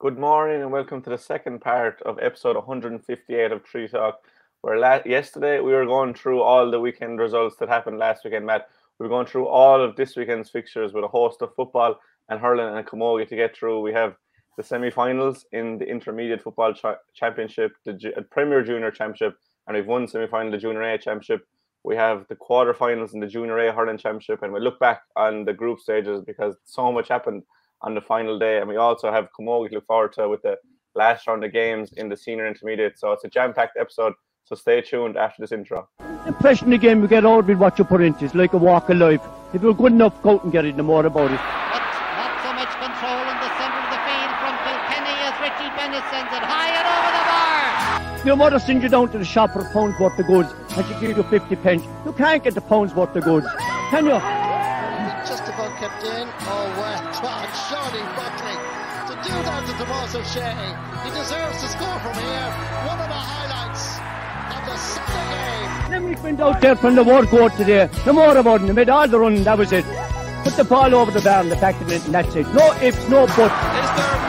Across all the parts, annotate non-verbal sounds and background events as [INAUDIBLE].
Good morning and welcome to the second part of episode 158 of Tree Talk. Where la- yesterday we were going through all the weekend results that happened last weekend, Matt. We were going through all of this weekend's fixtures with a host of football and hurling and camogie to get through. We have the semi-finals in the Intermediate Football Ch- Championship, the uh, Premier Junior Championship, and we've won semi-final the Junior A Championship. We have the quarterfinals in the Junior A Hurling Championship, and we look back on the group stages because so much happened on the final day. And we also have Camogie to look forward to with the last round of games in the senior intermediate. So it's a jam packed episode. So stay tuned after this intro. Impression again, we get all with what you put into it. It's like a walk of life. If you're good enough, go out and get it, no more about it. But not so much control in the centre of the field from Kilkenny as Richie Bennett sends it high and over the bar. Your mother sends you down to the shop for a pound's worth of goods and she gives you 50 pence. You can't get the pound's worth of goods, can you? Do that to Tomas O'Shea, he deserves to score from here. One of the highlights of the Sunday game. Limerick went out there from the word court today. No more about it. They made all the run. that was it. Put the ball over the bar and the back of it, and that's it. No ifs, no buts.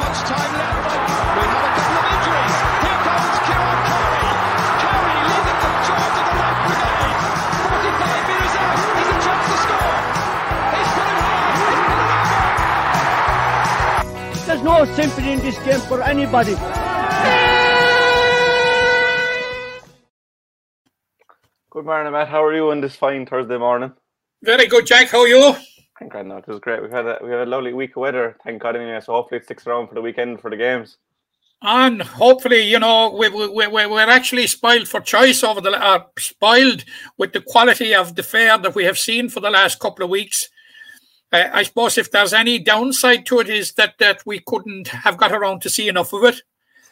There's no sympathy in this game for anybody. Good morning, Matt. How are you on this fine Thursday morning? Very good, Jack. How are you? Thank God, no, it was great. We've had a we had a lovely week of weather. Thank God, anyway. So hopefully it sticks around for the weekend for the games. And hopefully, you know, we, we, we, we're actually spoiled for choice over the uh, spoiled with the quality of the fair that we have seen for the last couple of weeks. Uh, I suppose if there's any downside to it is that that we couldn't have got around to see enough of it.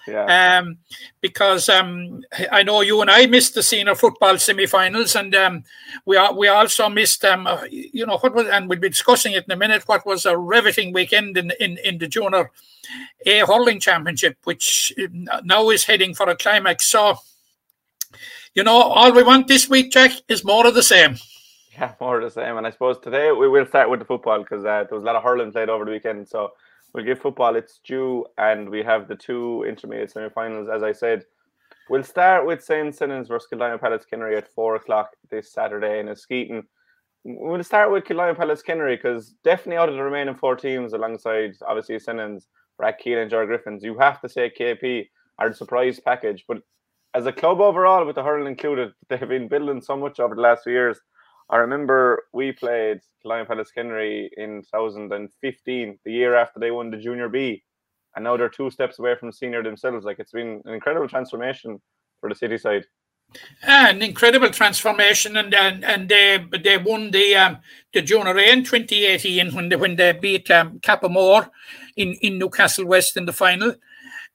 Yeah. um, because um, I know you and I missed the senior football semi-finals, and um, we are, we also missed, um, uh, you know, what was, and we'll be discussing it in a minute. What was a riveting weekend in in, in the junior A hurling championship, which uh, now is heading for a climax. So, you know, all we want this week, Jack, is more of the same. Yeah, [LAUGHS] more the same. And I suppose today we will start with the football because uh, there was a lot of hurling played over the weekend. So we'll give football its due, and we have the two intermediate semi-finals. As I said, we'll start with St. Senans versus Kildimo Pallaskenry at four o'clock this Saturday in Askeaton. We'll start with Kildimo Pallaskenry because definitely out of the remaining four teams, alongside obviously Senans, Rathkeale, and Jar Griffins, you have to say KP are the surprise package. But as a club overall, with the hurling included, [LAUGHS] they've been building so much over the last few years. I remember we played Lion Palace Kinnery in 2015, the year after they won the Junior B, and now they're two steps away from senior themselves. Like it's been an incredible transformation for the city side. An incredible transformation, and and, and they they won the um, the Junior A in 2018 when they when they beat um, Cappamore in in Newcastle West in the final,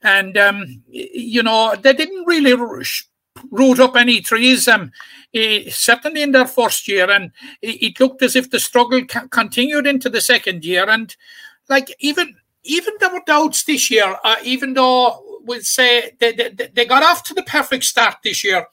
and um, you know they didn't really rush root up any trees. Um, eh, certainly in their first year, and it, looked as if the struggle ca- continued into the second year. And like even even there were doubts this year, uh, even though we'll say they, they they got off to the perfect start this year.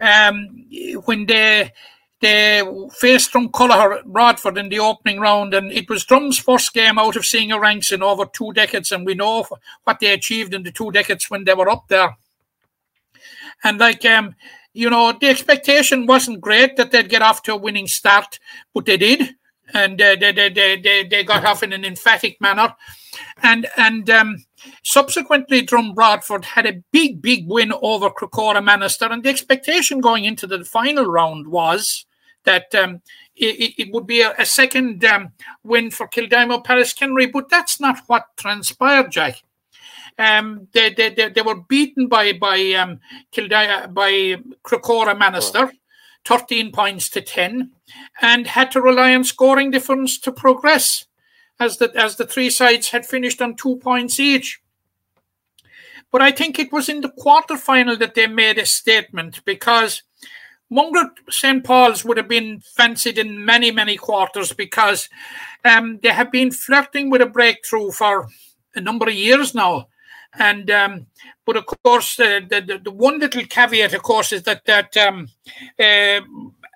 Um, when they they faced Dromcollogher Broadford in the opening round, and it was Drum's first game out of senior ranks in over two decades, and we know what they achieved in the two decades when they were up there. And like um, you know, the expectation wasn't great that they'd get off to a winning start, but they did, and uh, they, they they they they got off in an emphatic manner, and and um, subsequently Drum Broadford had a big big win over Crecora Manister, and the expectation going into the final round was that um, it, it would be a, a second um, win for Kildimo Pallaskenry, but that's not what transpired, Jack. Um, they, they, they, they were beaten by by um, Kildare, by Crecora Manister, 13 points to 10, and had to rely on scoring difference to progress, as the as the three sides had finished on two points each. But I think it was in the quarter final that they made a statement because Mungret St. Paul's would have been fancied in many, many quarters because um, they have been flirting with a breakthrough for a number of years now. And um, but of course, uh, the, the the one little caveat, of course, is that that um, uh,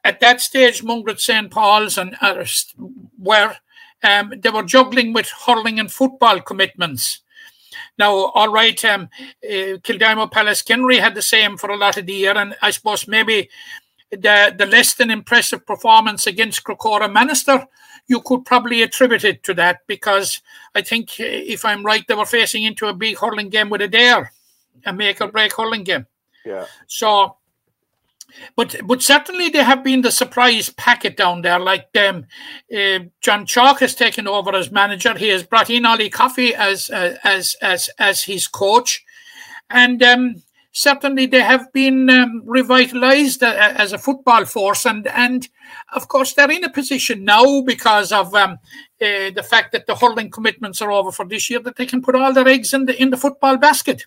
at that stage, Mungret St. Paul's and others were um, they were juggling with hurling and football commitments. now, all right, um, uh, Kildimo Pallaskenry had the same for a lot of the year, and I suppose maybe the the less than impressive performance against Crecora Manister, you could probably attribute it to that because I think, uh, if I'm right, they were facing into a big hurling game with Adare, a make or break hurling game. Yeah. So, but but certainly they have been the surprise packet down there. Like um, uh, John Chalk has taken over as manager. He has brought in Ollie Coffey as uh, as as as his coach, and um, certainly they have been um, revitalized uh, as a football force. And and of course they're in a position now because of um, uh, the fact that the hurling commitments are over for this year that they can put all their eggs in the in the football basket.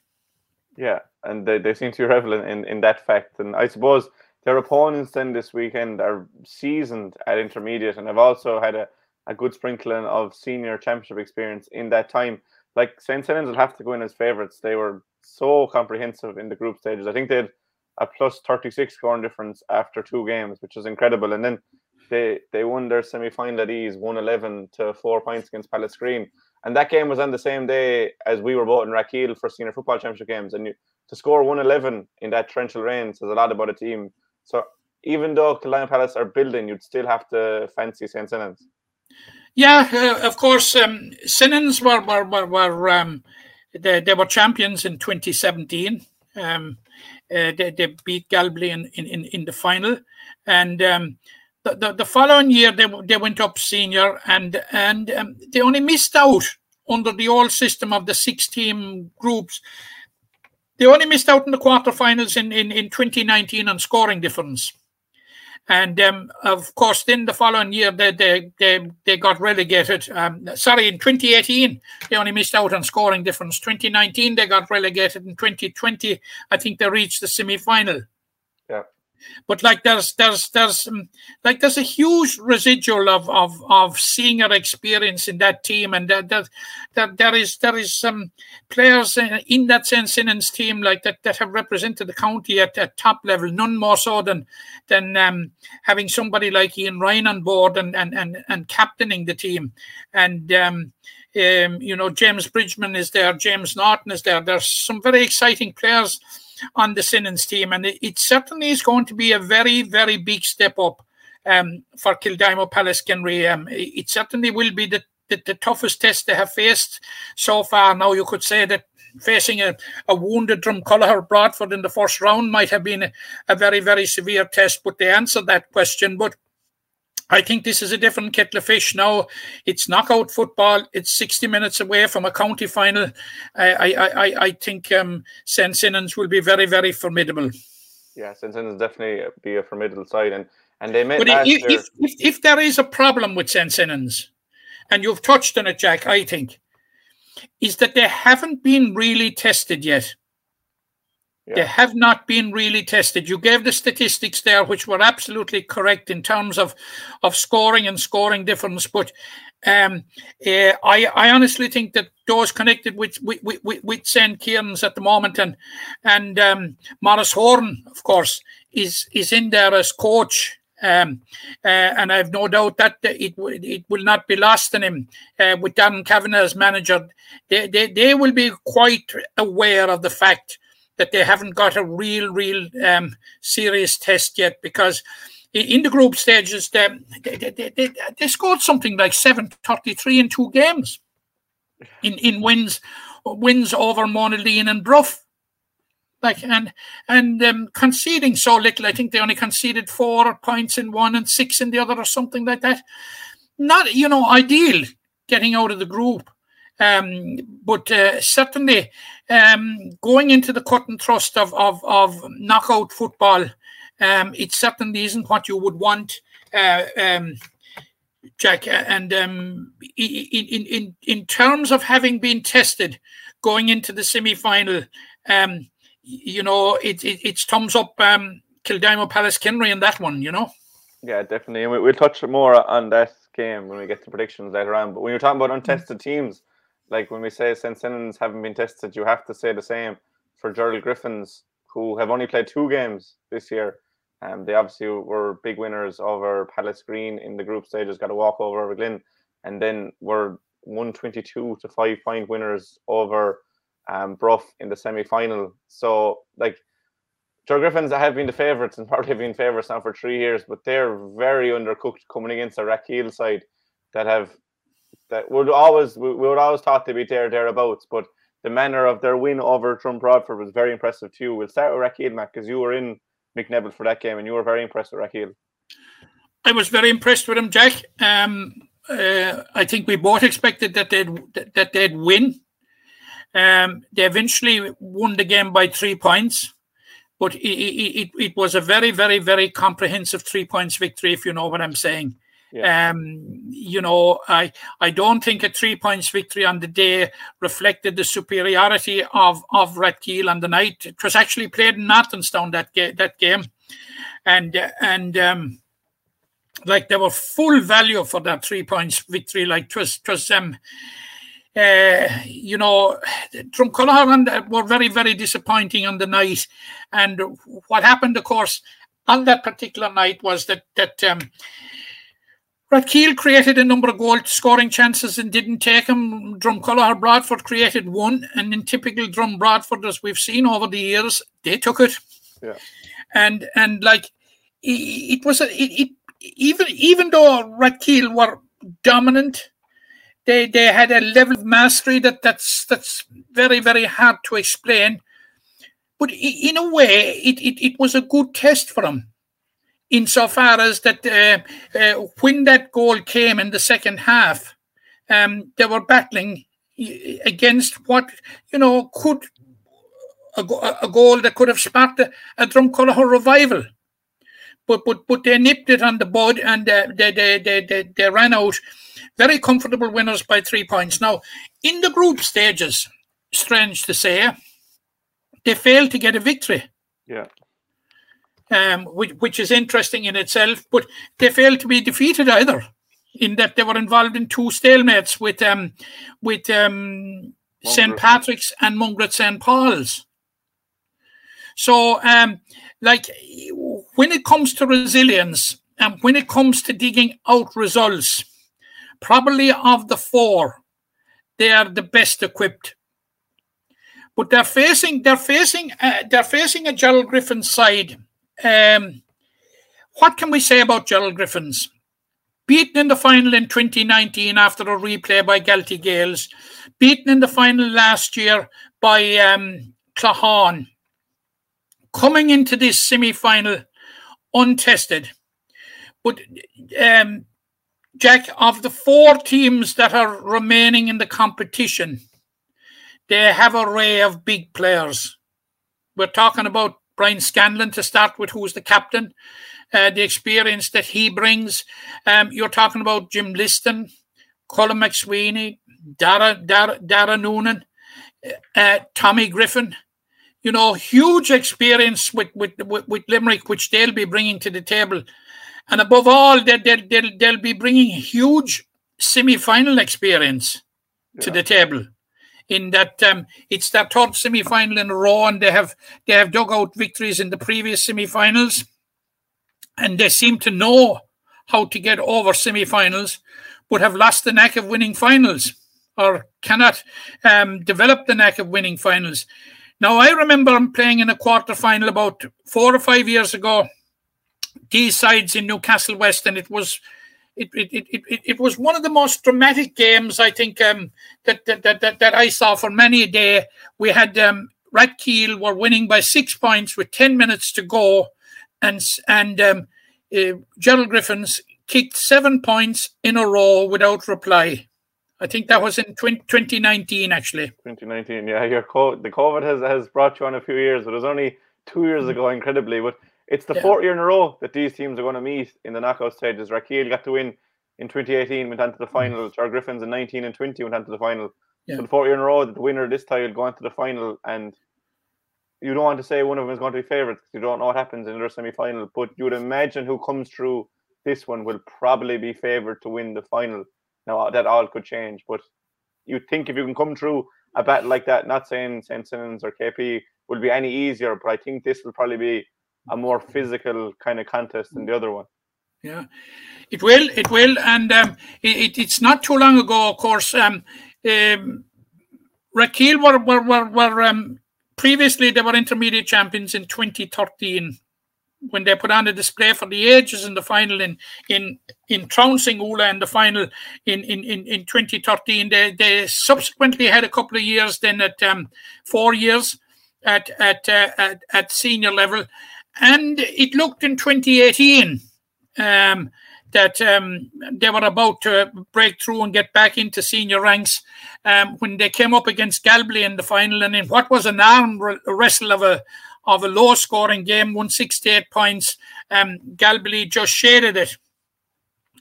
Yeah, and they, they seem to revel in, in, in that fact. And I suppose their opponents then this weekend are seasoned at intermediate and have also had a, a good sprinkling of senior championship experience in that time. Like St. Senans will have to go in as favourites. They were so comprehensive in the group stages. I think they had a plus 36 scoring difference after two games, which is incredible. And then they they won their semi final at ease, 111 to four points against Pallasgreen. And that game was on the same day as we were in Rathkeale for senior football championship games. And you, to score 111 in that torrential rain says a lot about a team. So even though Kildimo Pallas are building, you'd still have to fancy St. Senans. Yeah, uh, of course. Um, were were were, were um, they, they were champions in 2017. Um, uh, they, they beat Galway in, in, in the final, and um, the, the, the following year they they went up senior, and and um, they only missed out under the old system of the six team groups. They only missed out in the quarterfinals in, in, in 2019 on scoring difference. And um, of course, then the following year they they they, they got relegated. Um, sorry, in 2018 they only missed out on scoring difference. 2019 they got relegated. In 2020, I think they reached the semi final. But like there's there's there's um, like there's a huge residual of of of senior experience in that team, and that that, that there is there is some players in, in that sense in his team like that that have represented the county at, at top level, none more so than than um, having somebody like Ian Ryan on board and and and, and captaining the team, and. Um, um, you know, James Bridgman is there, James Norton is there. There's some very exciting players on the Senans team, and it, it, certainly is going to be a very, very big step up um, for Kildimo Pallaskenry. Um, it, it, certainly will be the, the, the, toughest test they have faced so far. Now, you could say that facing a, a wounded Dromcollogher Broadford in the first round might have been a, a very, very severe test, but they answered that question. But I think this is a different kettle of fish now. It's knockout football. It's 60 minutes away from a county final. I I, I, I think um, St. Senans will be very, very formidable. Yeah, St. Senans definitely be a formidable side. And, and they may. but if, if, if, if, there is a problem with St. Senans, and you've touched on it, Jack, I think, is that they haven't been really tested yet. Yeah. They have not been really tested. You gave the statistics there, which were absolutely correct in terms of, of scoring and scoring difference. But um, uh, I, I honestly think that those connected with with, with, with St. At the moment and and um, Maurice Horan, of course, is is in there as coach. Um, uh, and I have no doubt that it it will not be lost on him uh, with Dan Kavanagh as manager. They, they they will be quite aware of the fact that they haven't got a real, real um, serious test yet because in the group stages they, they, they, they, scored something like 733 in two games in, in wins wins over Monaleen and Bruff. Like and and um, conceding so little, I think they only conceded four points in one and six in the other, or something like that. Not you know ideal getting out of the group, um, but uh, certainly um, going into the cut and thrust of, of, of knockout football, um, it certainly isn't what you would want, uh, um, Jack. And um, in, in, in, in terms of having been tested going into the semi final, um, you know, it, it, it's thumbs up um, Kildimo Pallaskenry in that one, you know? Yeah, definitely. And we, will touch more on that game when we get to predictions later on. But when you're talking about untested teams, like when we say St. Senans haven't been tested, you have to say the same for Gerald Griffins, who have only played two games this year. Um, they obviously were big winners over Pallasgreen in the group stages, got a walkover over Glin, and then were 122 to 5 point winners over um, Bruff in the semi final. So, like, Joe Griffins have been the favourites and [LAUGHS] probably have been favourites now for three years, but they're very undercooked coming against a Rathkeale side that have that would always we would always thought they'd be there thereabouts, but the manner of their win over Drom Broadford was very impressive too. We'll start with Rathkeale, Matt, because you were in Mick Neville for that game and you were very impressed with Rathkeale. I was very impressed with him, Jack. Um, uh, I think we both expected that they'd that they'd win. Um, they eventually won the game by three points, but it, it, it was a very, very, very comprehensive three points victory, if you know what I'm saying. Um, you know, I I don't think a three points victory on the day reflected the superiority of of Rathkeale on the night. It was actually played in Nortonstown that game that game, and and um, like there were full value for that three points victory. Like was, it was um, uh, you know, Dromcollogher were very, very disappointing on the night. And what happened, of course, on that particular night was that that um, Rathkeale created a number of goal scoring chances and didn't take them. Dromcollogher Broadford created one, and in typical Drum Broadford, as we've seen over the years, they took it. Yeah. And and like it, it was a, it, it even even though Rathkeale were dominant, they they had a level of mastery that that's that's very very hard to explain. But in a way, it, it, it was a good test for them, insofar as that uh, uh, when that goal came in the second half, um, they were battling against what you know could a, a goal that could have sparked a, a revival but but but they nipped it on the bud and uh, they, they, they, they, they ran out very comfortable winners by three points. Now, in the group stages, strange to say, they failed to get a victory. Yeah. Um, which, which is interesting in itself, but they failed to be defeated either, in that they were involved in two stalemates with um, with um, St. Patrick's and Mungret St. Paul's. So, um, like when it comes to resilience and when it comes to digging out results, probably of the four, they are the best equipped. But they're facing they're facing uh, they're facing a Gerald Griffin side. Um, what can we say about Gerald Griffins? Beaten in the final in 2019 after a replay by Galtee Gaels, beaten in the final last year by um, Claughaun coming into this semi-final untested. But um, Jack, of the four teams that are remaining in the competition, they have a array of big players. We're talking about Brian Scanlon to start with, who's the captain, uh, the experience that he brings. Um, you're talking about Jim Liston, Colin McSweeney, Dara, Dara, Dara Noonan, uh, Tommy Griffin you know, huge experience with, with, with, with, Limerick, which they'll be bringing to the table. And above all, they'll, they'll, they'll, they'll be bringing huge semi final experience to the table. In that um, it's their third semi final in a row, and they have they have dug out victories in the previous semi finals, and they seem to know how to get over semi finals, but have lost the knack of winning finals or cannot um, develop the knack of winning finals. Now, I remember playing in a quarter final about four or five years ago, these sides in Newcastle West, and it was. It, it, it, it, it was one of the most dramatic games I think um, that, that, that, that I saw for many a day. We had um, Rathkeale were winning by six points with 10 minutes to go, and, and um, uh, Gerald Griffins kicked seven points in a row without reply. I think that was in 20, 2019, actually. 2019, yeah. Your co- the COVID has, has brought you on a few years, but it was only two years ago, incredibly. But it's the yeah. fourth year in a row that these teams are going to meet in the knockout stages. Rathkeale got to win in 2018, went on to the final. Mm. Char Griffins in 19 and 20 went on to the final. Yeah. So the fourth year in a row that the winner this time will go on to the final. And you don't want to say one of them is going to be favourites because you don't know what happens in their semi final. But you would imagine who comes through this one will probably be favoured to win the final. Now that all could change, but you think if you can come through a battle like that, not saying St. Senans or KP will be any easier, but I think this will probably be a more physical kind of contest than the other one. Yeah, it will, it will, and um, it, it's not too long ago, of course. Um, um, Rathkeale were were were, were um, previously they were intermediate champions in 2013 when they put on a display for the ages in the final in in in trouncing Oola in the final in in in, in 2013. They they subsequently had a couple of years then at um, four years at at, uh, at at senior level, and it looked in 2018 um, that um, they were about to break through and get back into senior ranks um, when they came up against Galbally in the final, and in what was an arm wrestle of a of a low scoring game, 168 points. Um, Galbally just shaded it.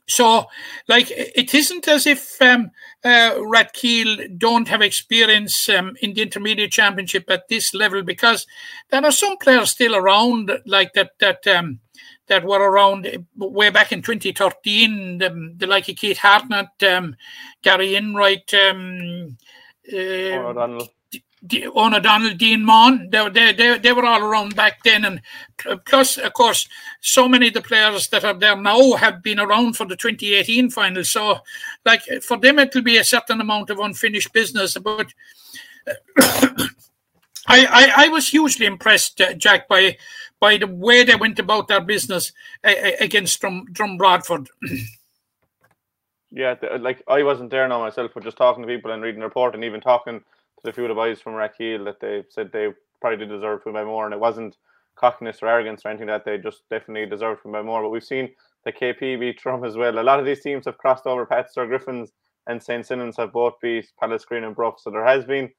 So, like, it isn't as if um, uh, don't have experience um, in the intermediate championship at this level because there are some players still around, like that that um, that were around way back in 2013, the, the like Keith Hartnett, um, Gary Enright, um, uh, Dean Maughan, they, they, they, they were all around back then. And plus, of course, so many of the players that are there now have been around for the 2018 final. So, like, for them, it will be a certain amount of unfinished business. But [COUGHS] I, I, I was hugely impressed, uh, Jack, by by the way they went about their business against Drum, Broadford. yeah, like I wasn't there now myself, but just talking to people and reading the report and even talking a few of the boys from Rathkeale that they said they probably deserved to by more, and it wasn't cockiness or arrogance or anything that they just definitely deserved to by more. But we've seen the KP beat Drum as well. A lot of these teams have crossed over. Patster Griffins and St. Senans have both beat Pallasgreen and Bruff. So there has been,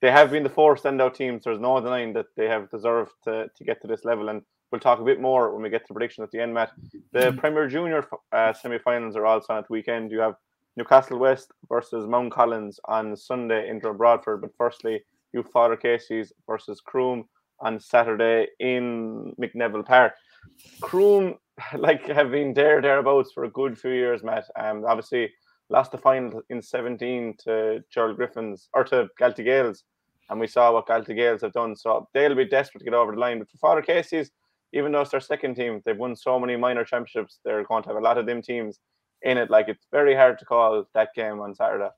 they have been the four standout teams. There's no denying that they have deserved to, to get to this level. And we'll talk a bit more when we get to the prediction at the end, Matt. The Premier Junior uh, semi-finals are also on at the weekend. You have Newcastle West versus Mountcollins on Sunday in Broadford. But firstly, you Father Casey's versus Croom on Saturday in Mick Neville Park. Croom, [LAUGHS] like, have been there thereabouts for a good few years, Matt. Um, obviously lost the final in 17 to Gerald Griffins or to Galtee Gaels, and we saw what Galtee Gaels have done. So they'll be desperate to get over the line. But for Father Casey's, even though it's their second team, they've won so many minor championships. They're going to have a lot of them teams in it. Like it's very hard to call that game on Saturday.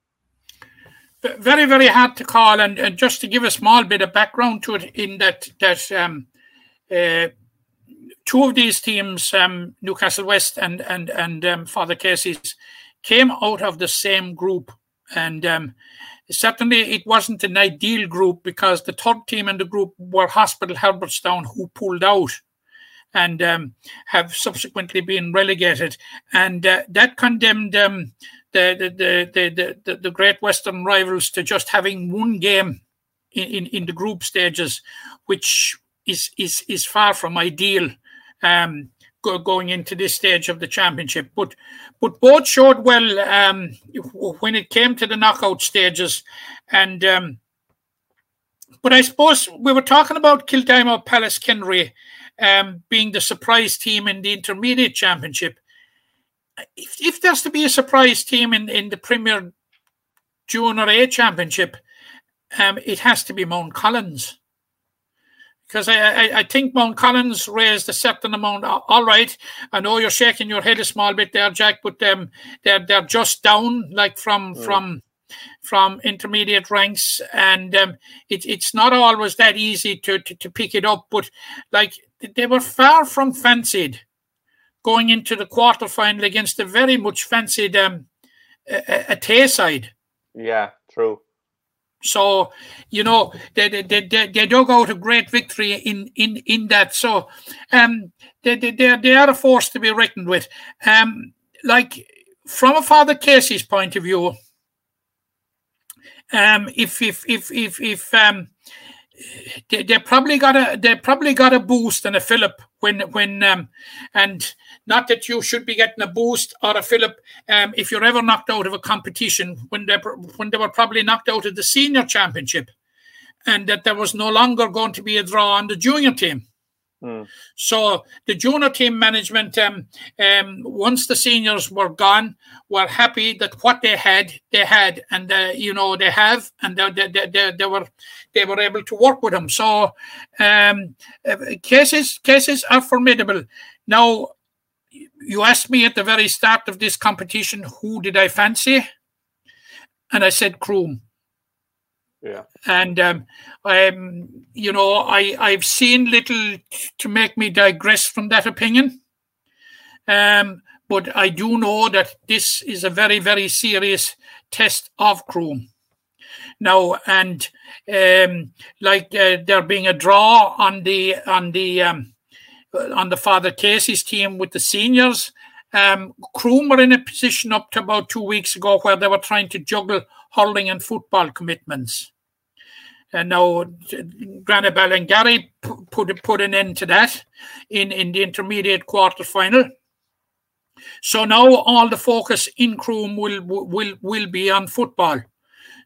Very, very hard to call, and, and just to give a small bit of background to it, in that that um, uh, two of these teams, um, Newcastle West and and and um, Father Casey's, came out of the same group, and um, certainly it wasn't an ideal group because the third team in the group were Hospital Herbertstown, who pulled out and um, have subsequently been relegated. And uh, that condemned um, the, the, the, the, the, Great Western rivals to just having one game in, in, in the group stages, which is, is, is far from ideal. Um, going into this stage of the championship. But but both showed well um, when it came to the knockout stages, and um, but I suppose we were talking about Kildimo Pallaskenry um, being the surprise team in the intermediate championship. If, if there's to be a surprise team in, in the Premier Junior A championship, um, it has to be Mountcollins. Because I, I, I, think Mountcollins raised a certain amount. All right, I know you're shaking your head a small bit there, Jack, but um, they're they're just down like from mm. from from intermediate ranks, and um, it, it's not always that easy to, to to pick it up. But like they were far from fancied going into the quarter final against a very much fancied um, a, a Tayside. Yeah, true. So, you know, they, they, they, they dug out a great victory in, in, in that. So, um, they, they, they are a force to be reckoned with. Um, like, from a Father Casey's point of view, um, if, if, if, if, if, um, they, they probably got a they probably got a boost and a fillip when when um and not that you should be getting a boost or a fillip um if you're ever knocked out of a competition when they when they were probably knocked out of the senior championship and that there was no longer going to be a draw on the junior team Mm. So the junior team management, um, um, once the seniors were gone, were happy that what they had, they had, and uh, you know they have, and they, they, they, they, were they were able to work with them. So um, uh, cases cases are formidable. Now, you asked me at the very start of this competition, who did I fancy? And I said Croom. Yeah. And um, um, you know, I I've seen little to make me digress from that opinion. Um, but I do know that this is a very very serious test of Croom. Now and um, like uh, there being a draw on the on the um, on the Father Casey's team with the seniors. Um, Croom were in a position up to about two weeks ago where they were trying to juggle hurling and football commitments. And now Granagh Ballingarry put put an end to that in, in the intermediate quarter final. So now all the focus in Croom will will will be on football.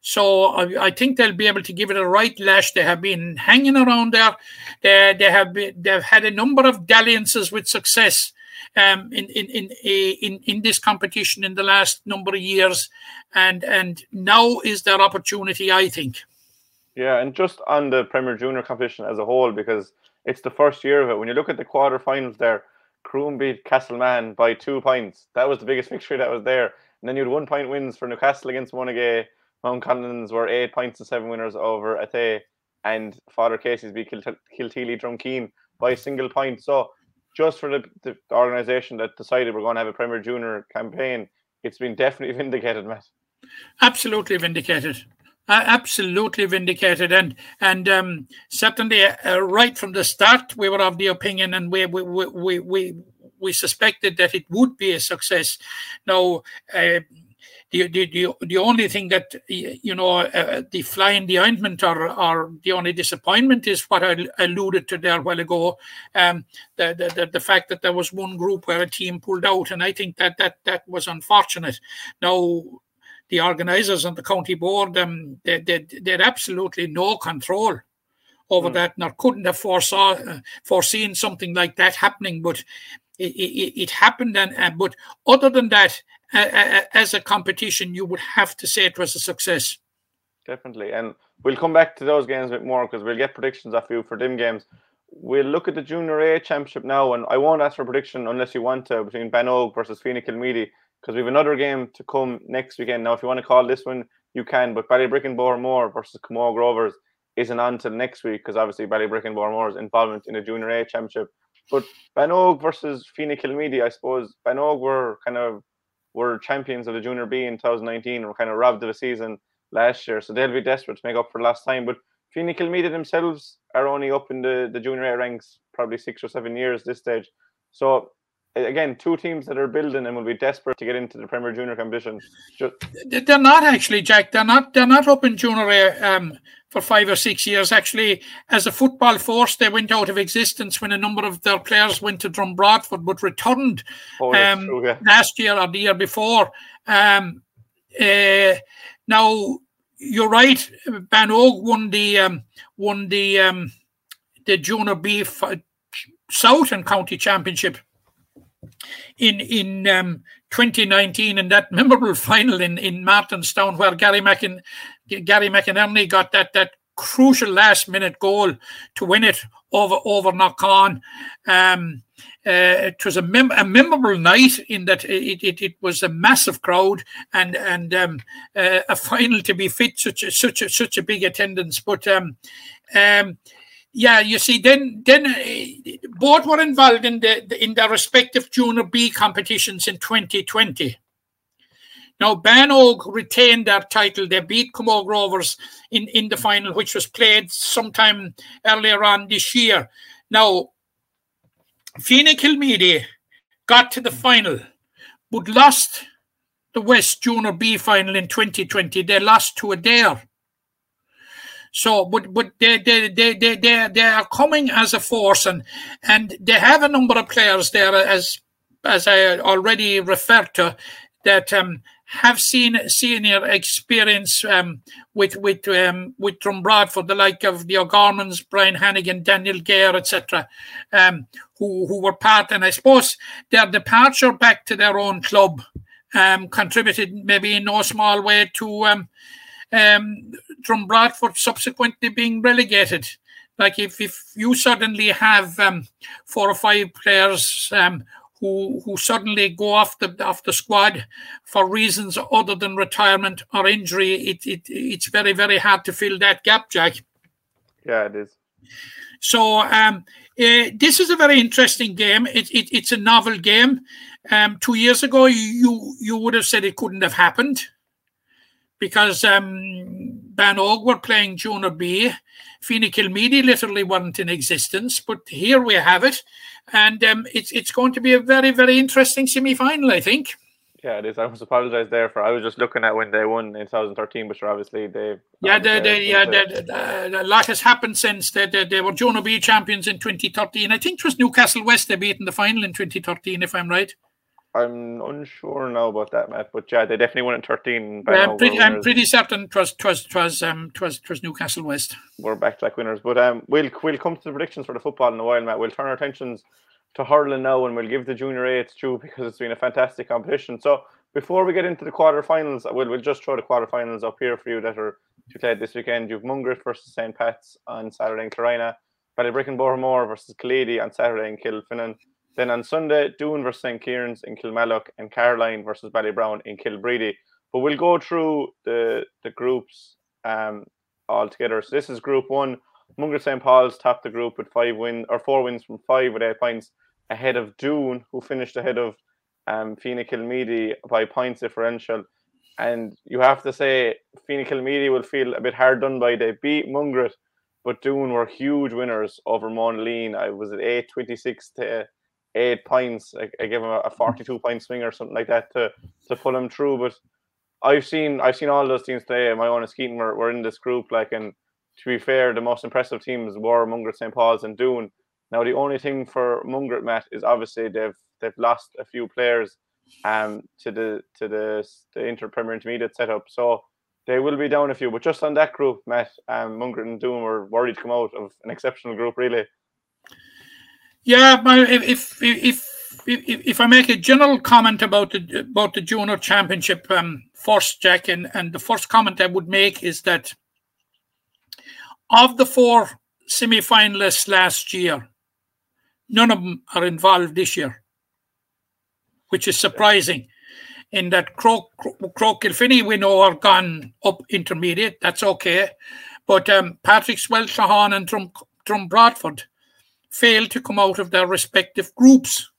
So I, I, think they'll be able to give it a right lash. They have been hanging around there. They, they have been, they've had a number of dalliances with success um, in, in, in, in, in this competition in the last number of years. And, and now is their opportunity, I think. Yeah, and just on the Premier Junior competition as a whole, because it's the first year of it. When you look at the quarterfinals there, Croom beat Castlemahon by two points. That was the biggest [LAUGHS] victory that was there. And then you had one point wins for Newcastle against Monaghan. Mountcollins were eight points and seven winners over Athea. And Father Casey's beat Kilteely Dromkeen by a single point. So just for the, the organisation that decided we're going to have a Premier Junior campaign, it's been definitely [LAUGHS] vindicated, Matt. Absolutely vindicated. Uh, absolutely vindicated, and and um, certainly uh, right from the start, we were of the opinion, and we we we we we suspected that it would be a success. Now. Uh, the, the, the, the only thing that you know uh, the fly in the ointment or, or the only disappointment is what I alluded to there a while ago um, the, the, the fact that there was one group where a team pulled out and I think that that that was unfortunate now the organisers and the county board um, they, they, they had absolutely no control over mm. that nor couldn't have foresaw, uh, foreseen something like that happening but it, it, it happened and uh, but other than that as a competition, you would have to say it was a success. Definitely, and we'll come back to those games a bit more because we'll get predictions off you for them games. We'll look at the Junior A Championship now, and I won't ask for prediction unless you want to between Banogue versus Feenagh Kilmeedy because we have another game to come next weekend. Now, if you want to call this one, you can, but Ballybricken Bohermore versus Camogue Rovers isn't on until next week because obviously Ballybricken Bohermore's involvement in the Junior A Championship. But Banogue versus Feenagh Kilmeedy, I suppose Banogue were kind of were champions of the Junior B in 2019 and were kind of robbed of a season last year. So they'll be desperate to make up for last time. But Feenagh Kilmeedy themselves are only up in the, the Junior A ranks probably six or seven years this stage. So again, two teams that are building and will be desperate to get into the Premier Junior competition. Just... They're not actually, Jack. They're not. They're not up in Junior A um, for five or six years. Actually, as a football force, they went out of existence when a number of their players went to Broadford, but returned oh, um, true, yeah. last year or the year before. Um, uh, now you're right. Banogue won the um, won the um, the Junior B South and County Championship in in um, 2019 in that [LAUGHS] memorable final in in Martinstown where Gary McIn Gary McInerney got that that crucial last minute goal to win it over over Knockon. Um, uh, it was a, mem- a, memorable night in that it, it, it, was a massive crowd and and um, uh, a final to be fit such a, such a, such a big attendance. But um, um, yeah, you see, then then uh, both were involved in the in their respective Junior B competitions in 2020. Now, Banogue retained their title. They beat Camogue Rovers in, in the final, which was played sometime earlier on this year. Now, Feenagh Kilmeedy got to the final, but lost the West Junior B final in 2020. They lost to Adare. So, but but they they they they they, they are coming as a force, and and they have a number of players there, as as I already referred to, that um, have seen senior experience um, with with um, with Broadford, the like of the O'Gormans, Brian Hannigan, Daniel Gare, etc., um, who who were part, and I suppose their departure back to their own club um, contributed maybe in no small way to um, um, Broadford subsequently being relegated. Like if, if you suddenly have um, four or five players um, who who suddenly go off the off the squad for reasons other than retirement or injury, it, it it's very very hard to fill that gap, Jack. Yeah, it is. So um, uh, this is a very interesting game. It, it, it's a novel game. Um, two years ago, you you would have said it couldn't have happened because um, Og were playing Junior B. Feenagh Kilmeedy literally weren't in existence, but here we have it, and um, it's it's going to be a very very interesting semi final, I think. Yeah, it is. I must apologise there for. I was just looking at when they won in 2013, but obviously they. Yeah, the, the, yeah, the, the, a lot has happened since they, they, they were Junior B champions in 2013. I think it was Newcastle West they beat in the final in 2013, if I'm right. I'm unsure now about that, Matt. But yeah, they definitely won in 13. Yeah, I'm pretty, I'm pretty certain it was, twas, twas, um, twas, twas Newcastle West. We're back to like winners. But um, we'll, we'll come to the predictions for the football in a while, Matt. We'll turn our attentions to hurling now and we'll give the junior A its due [LAUGHS] because it's been a fantastic competition. So before we get into the quarterfinals, we'll, we'll just throw the quarterfinals up here for you that are to be played this weekend. You've Mungret versus St. Pat's on Saturday in Clarina, Ballybricken Bohermore versus Killeedy on Saturday in Kilfinane. Then on Sunday, Doon versus St. Kieran's in Kilmallock and Caherline versus Ballybrown in Kilbreedy. But we'll go through the the groups um, all together. So this is Group One. Mungret St. Paul's topped the group with five wins or four wins from five with eight points ahead of Doon, who finished ahead of um, Feenagh Kilmeedy by points differential. And you have to say, Feenagh Kilmeedy will feel a bit hard done by. They beat Mungret, but Doon were huge winners over Monaleen. I was at 8 26 to eight points. I, I give him a, a 42 point swing or something like that to to pull him through. But I've seen I've seen all those teams today. My own Skeeton were, were in this group. Like, and to be fair, the most impressive teams were Mungret, St. Paul's, and Doon. Now, the only thing for Mungret, Matt, is obviously they've they've lost a few players um to the to the the inter Premier Intermediate setup. So they will be down a few. But just on that group, Matt, um, Mungret and Doon were worried to come out of an exceptional group, really. Yeah, if if if if, if I make a general comment about the about the junior championship um, first, Jack, and, and the first comment I would make is that of the four semi-finalists last year, none of them are involved this year, which is surprising. In that Croagh, Croagh Kilfinny, we know are gone up intermediate. That's okay, but um, Patrickswell, Shahan, and Drum Drum Broadford failed to come out of their respective groups.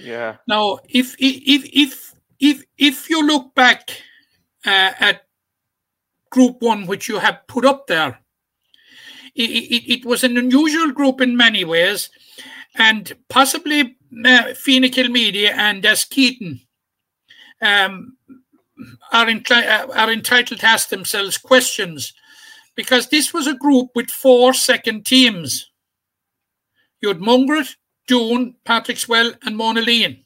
Yeah. Now, if if if if if you look back uh, at Group One, which you have put up there, it, it, it, was an unusual group in many ways, and possibly uh, Feenagh Kilmeedy and Askeaton um, are, uh, are entitled to ask themselves questions because this was a group with four second teams. You had Mungret, Doon, Patrickswell, and Monaleen.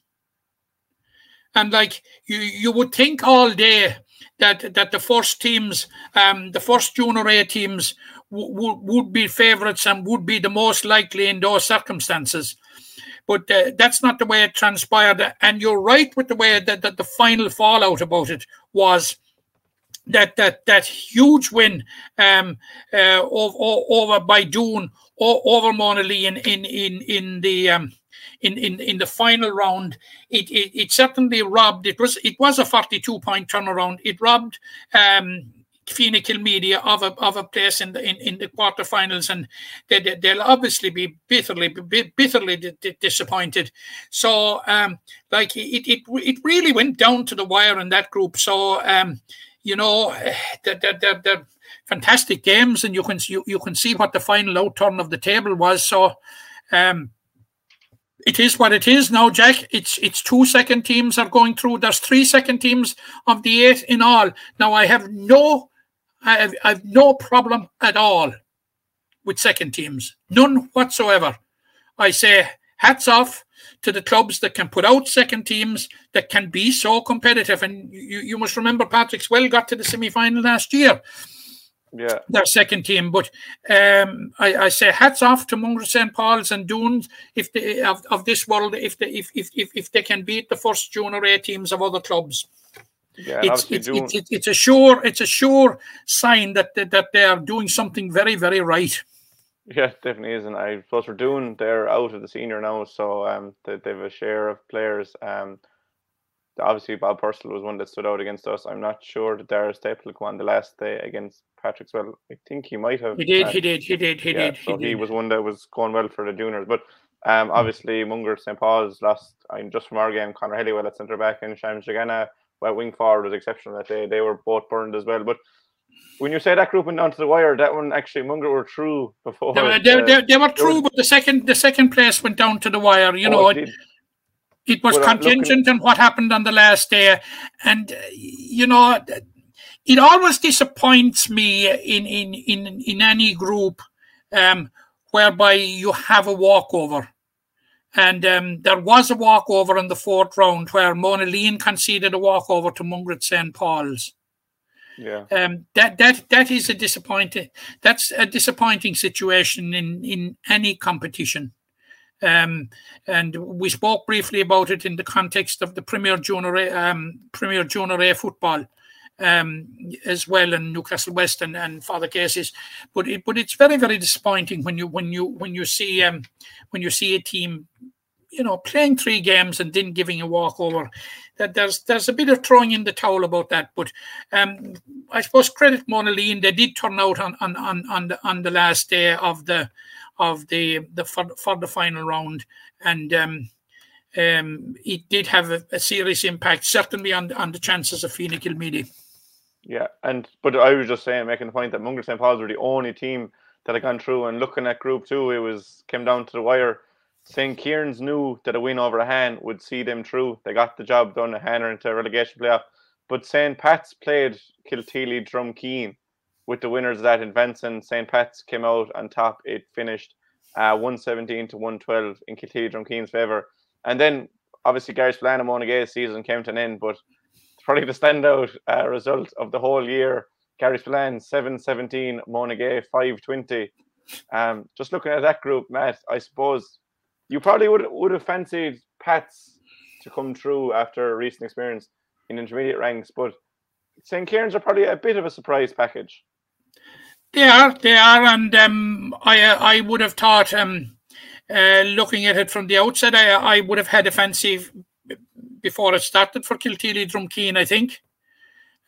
And like you, you would think all day that that the first teams, um, the first junior A teams w- would be favourites and would be the most likely in those circumstances. But uh, that's not the way it transpired. And you're right with the way that, that the final fallout about it was that that that huge win um, uh, over, over by Doon over Monalee in in in in the um, in, in, in the final round, it, it, it certainly robbed. It was it was a forty two point turnaround. It robbed um, Kilmeedy of a of a place in the in, in the quarterfinals, and they, they'll obviously be bitterly bitterly disappointed. So, um, like it, it it really went down to the wire in that group. So, um, you know, they're, they're, they're, fantastic games, and you can you, you can see what the final outturn of the table was. So, um, it is what it is now, Jack. It's it's two second teams are going through. There's three second teams of the eight in all. Now I have no, I have, I have no problem at all with second teams, none whatsoever. I say hats off to the clubs that can put out second teams that can be so competitive. And you, you must remember Patrickswell got to the semi final last year. Yeah. Their second team. But um, I, I, say hats off to Mungret St. Paul's and Dunes if they of, of this world if they if, if, if, if they can beat the first junior A teams of other clubs. Yeah, it's, it's, it's, it's, it's, a sure it's a sure sign that that they are doing something very very right. Yeah, definitely is, and I suppose we're doing they're out of the senior now, so um, they, they have a share of players. Um, obviously Bob Purcell was one that stood out against us. I'm not sure that Dara Staple won the last day against Patrick's. Well, I think he might have. He did, uh, he did, he did, he yeah, did. so he he did. was one that was going well for the juniors. But um, obviously Mungret St Paul's lost. I mean, just from our game, Conor Helliwell at centre back and Shams Jagana, well, wing forward was exceptional that day. They were both burned as well. But when you say that group went down to the wire, that one actually Mungret were through before. They, were- the- they, they, they were true, was- but the second the second place went down to the wire. You oh, know, it it, was looking- contingent on what happened on the last day, and uh, you know, it always disappoints me in in in in any group um, whereby you have a walkover. And um, there was a walkover in the fourth round where Monaleen conceded a walkover to Mungret St. Paul's. Yeah. um, that that that is a disappointing that's a disappointing situation in in any competition um, and we spoke briefly about it in the context of the Premier Junior um, Premier Junior A football um, as well in Newcastle West and, and for the cases but it, but it's very very disappointing when you when you when you see um, when you see a team you know playing three games and then giving a walkover that there's there's a bit of throwing in the towel about that but um, I suppose credit Monaleen. They did turn out on on, on, on the on the last day of the of the the for, for the final round, and um, um, it did have a, a serious impact, certainly on on the chances of Feenagh Kilmeedy. Yeah, and but I was just saying, making the point that Mungret St Paul's were the only team that had gone through. And looking at Group Two, it was came down to the wire. St. Kieran's knew that a win over Ahane would see them through. They got the job done. Ahane are into a relegation playoff. But St. Pat's played Kilteely Dromkeen with the winners of that in Benson. St. Pat's came out on top. It finished uh, 117 to 112 in Kilteely Dromkeen's favour. And then obviously Garryspillane and Monagea's season came to an end, but probably the standout uh, result of the whole year. Garryspillane 717, Monagea 520. Um, just looking at that group, Matt, I suppose you probably would would have fancied Pats to come through after a recent experience in intermediate ranks, but St. Kieran's are probably a bit of a surprise package. They are, they are, and um, I I would have thought, um, uh, looking at it from the outset, I I would have had a fancy before it started for Kilteely Dromkeen, I think.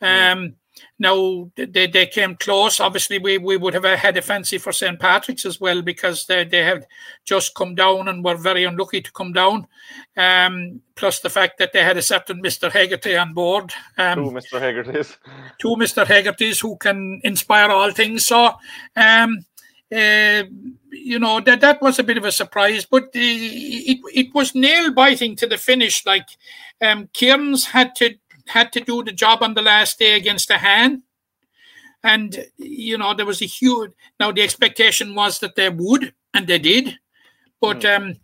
Um, now they, they came close. Obviously, we, we would have had a fancy for St. Patrick's as well because they, they had just come down and were very unlucky to come down. Um, plus the fact that they had a certain Mr. Hegarty on board. Um, Who Mr. Haggard is. two Mr. Hegartys who can inspire all things. So, um, uh, you know that that was a bit of a surprise, but it it was nail biting to the finish. Like um, Cairns had to had to do the job on the last day against the Han, and you know there was a huge. Now the expectation was that they would, and they did, but um,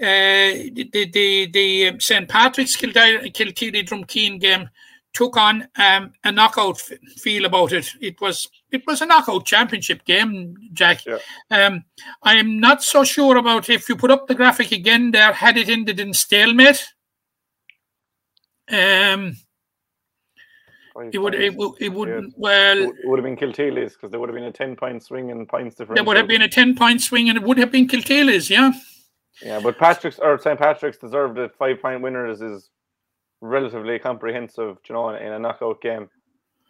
uh, the the the St Patrick's Kildare Kilteely Dromkeen game took on um, a knockout f- feel about it. It was it was a knockout championship game, Jack. Yeah. Um, I am not so sure about if you put up the graphic again there. Had it ended in stalemate, um, it would it, would- it would Yeah. well It would have been Kilteely's because there would have been a 10 point swing in points difference. there would have been a ten point swing and it would have been Kilteely's, yeah. Yeah, but Patrick's or St. Patrick's deserved it. Five point winners is relatively comprehensive, you know, in a knockout game.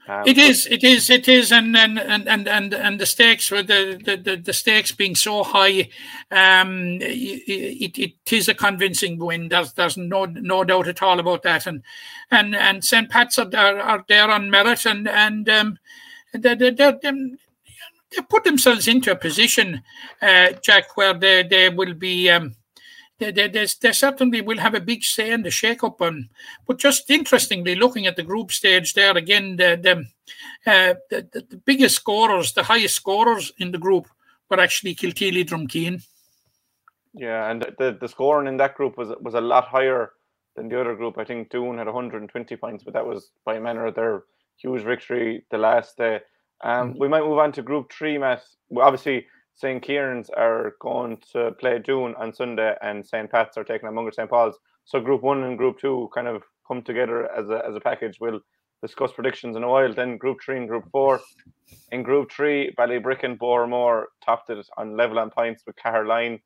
Um, It is, it is, it is, and and and and and, the stakes with the, the the stakes being so high, um, it, it it is a convincing win. There's there's no no doubt at all about that, and and and St. Pat's are, are, are there on merit, and and um, they they they they put themselves into a position, uh, Jack, where they they will be. Um, they, they, they, they certainly will have a big say in the shake-up. And, but just interestingly, looking at the group stage there again, the the, uh, the, the, the biggest scorers, the highest scorers in the group were actually Kilteely Dromkeen. Yeah, and the, the scoring in that group was was a lot higher than the other group. I think Doon had 120 points, but that was by manner of their huge victory the last day. Um, We might move on to Group Three, Matt. Well, obviously, St. Kieran's are going to play Doon on Sunday, and St. Pat's are taking on Mungret St. Paul's. So Group One and Group Two kind of come together as a as a package. We'll discuss predictions in a while. Then Group Three and Group Four. In Group Three, Ballybricken Bohermore topped it on level on points with Caherline,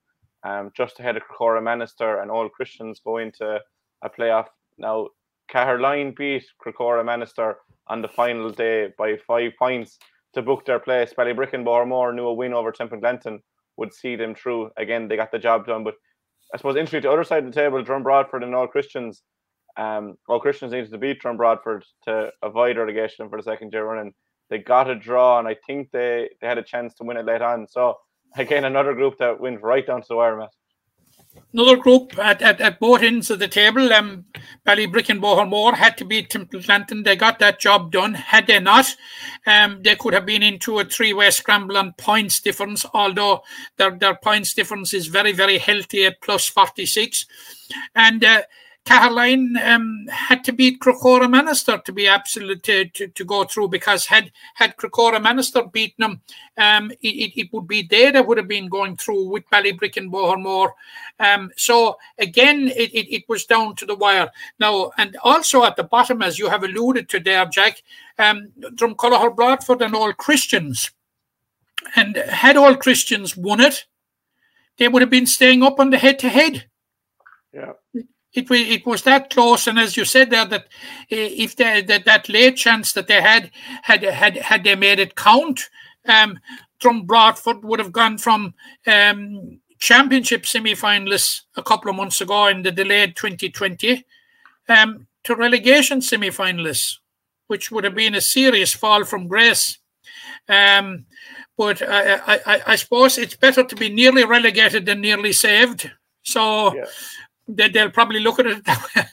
um, just ahead of Crecora Manister and Old Christians go into a playoff. Now, Caherline beat Crecora Manister on the final day by five points to book their place. Ballybricken Bohermore knew a win over Templeglantine would see them through. Again, they got the job done. But I suppose interesting to the other side of the table, Drum Broadford and Old Christians. Um, Old Christians needed to beat Drum Broadford to avoid relegation for the second year running. They got a draw, and I think they, they had a chance to win it late on. So again, another group that went right down to the wire, Matt another group at, at, at both ends of the table. Um, Ballybricken Bohermore had to beat Templeglantine. They got that job done. Had they not, um, they could have been into a three-way scramble on points difference. Although their their points difference is very very healthy at plus forty six, and. Uh, Caherline um, had to beat Crecora Manister to be absolute to, to, to, go through because had had Crecora Manister beaten them, um, it, it would be they that would have been going through with Ballybricken Bohermore. Um, so again, it, it, it, was down to the wire. Now, and also at the bottom, as you have alluded to there, Jack, um, Dromcollogher Broadford and Old Christians. And had Old Christians won it, they would have been staying up on the head to head. Yeah it was it was that close, and as you said there, that eh, if they, that that late chance that they had had had had they made it count, um, Drum Broadford would have gone from um, championship semi-finalists a couple of months ago in the delayed 2020 um, to relegation semi-finalists, which would have been a serious fall from grace. Um, but I, I, I, suppose it's better to be nearly relegated than nearly saved. So. Yeah they, they'll probably look at it. [LAUGHS]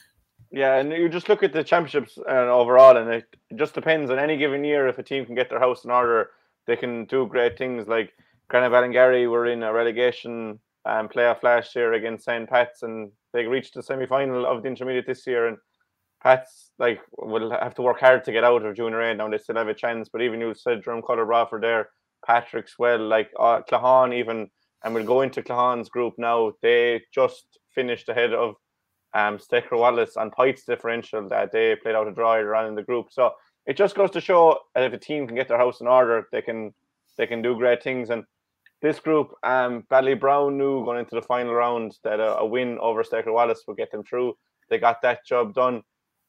Yeah, and you just look at the championships uh, overall, and it just depends on any given year. If a team can get their house in order, they can do great things. Like Granagh Ballingarry were in a relegation um, playoff last year against St. Pat's, and they reached the semi final of the intermediate this year. And Pat's like will have to work hard to get out of junior A now. They still have a chance, but even you said Dromcollogher Broadford there, Patrickswell, like uh, Claughaun even, and we'll go into Claughaun's group now. They just finished ahead of um, Staker Wallace on points differential that they played out a draw around in the group. So it just goes to show that if a team can get their house in order, they can they can do great things. And this group, um, Ballybrown knew going into the final round that a, a win over Staker Wallace would get them through. They got that job done.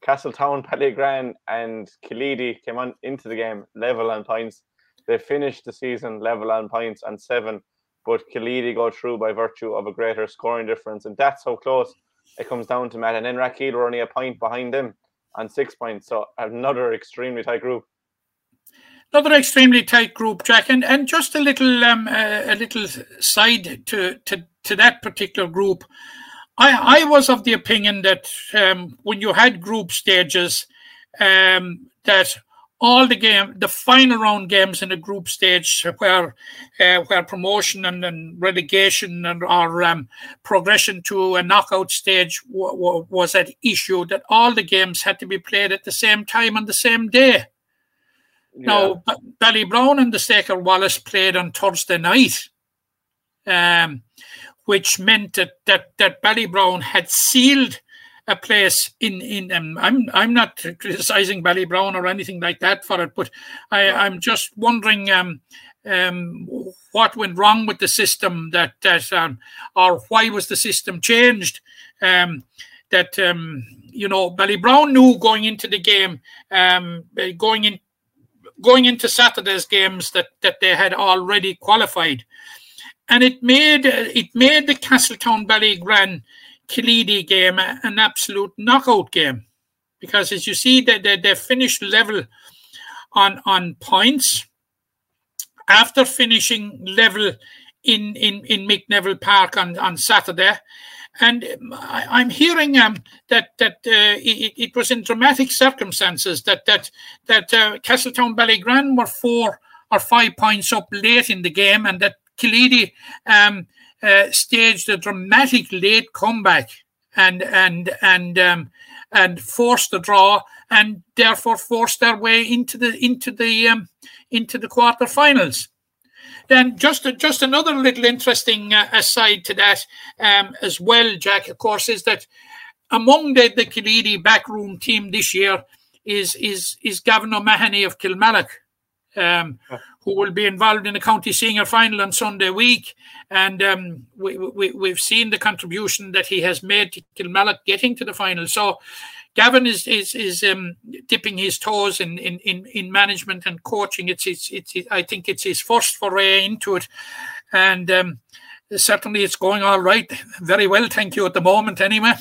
Castletown, Ballygran, [LAUGHS] and Killeedy came on into the game level on points. They finished the season level on points and seven but Killeedy go through by virtue of a greater scoring difference, and that's how close it comes down to Matt. And then were only a point behind them on six points, so another extremely tight group. Another extremely tight group, Jack, and, and just a little um, uh, a little side to, to to that particular group. I I was of the opinion that um, when you had group stages, um, that all the game, the final round games in the group stage, where uh, where promotion and, and relegation and or um, progression to a knockout stage w- w- was at issue. That all the games had to be played at the same time on the same day. Yeah. Now, B- Ballybrown and the Staker Wallace played on Thursday night, um, which meant that that that Ballybrown had sealed a place in in um, I'm I'm not criticizing Ballybrown or anything like that for it, but I I'm just wondering um, um, what went wrong with the system that that um, or why was the system changed um, that um, you know Ballybrown knew going into the game um, going in going into Saturday's games that that they had already qualified. And it made it made the Castletown Ballygran Killeedy game an absolute knockout game. Because as you see they, they, finished level on on points. After finishing level in in in Mick Neville Park on on Saturday and I, am hearing um, that that uh, it, it, was in dramatic circumstances that that that uh, Castletown Ballygran were four or five points up late in the game, and that Killeedy um, uh, staged a dramatic late comeback and and and um, and forced the draw and therefore forced their way into the into the um, into the quarterfinals. Then just just another little interesting uh, aside to that um, as well, Jack. Of course, is that among the the Killeedy backroom team this year is is is Gavin O'Mahony of Kilmallock, um, who will be involved in the county senior final on Sunday week, and um, we, we we've seen the contribution that he has made to Kilmallock getting to the final. So. Gavin is is is um, dipping his toes in, in, in, in management and coaching. It's, it's it's I think it's his first foray into it, and um, certainly it's going all right, very well. Thank you at the moment, anyway.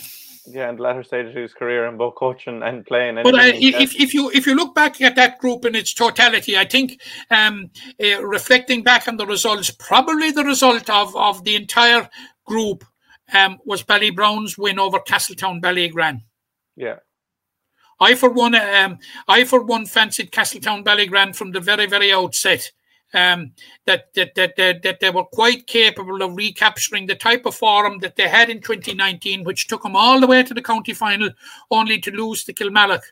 Yeah, and latter stages of his career in both coaching and playing. But uh, if, if you if you look back at that group in its totality, I think um, uh, reflecting back on the results, probably the result of of the entire group um, was Ballybrown's win over Castletown Ballygran. Yeah. I for one, um, I for one fancied Castletown Ballygran from the very, very outset. Um, that, that that that that they were quite capable of recapturing the type of form that they had in 2019, which took them all the way to the county final, only to lose to Kilmallock.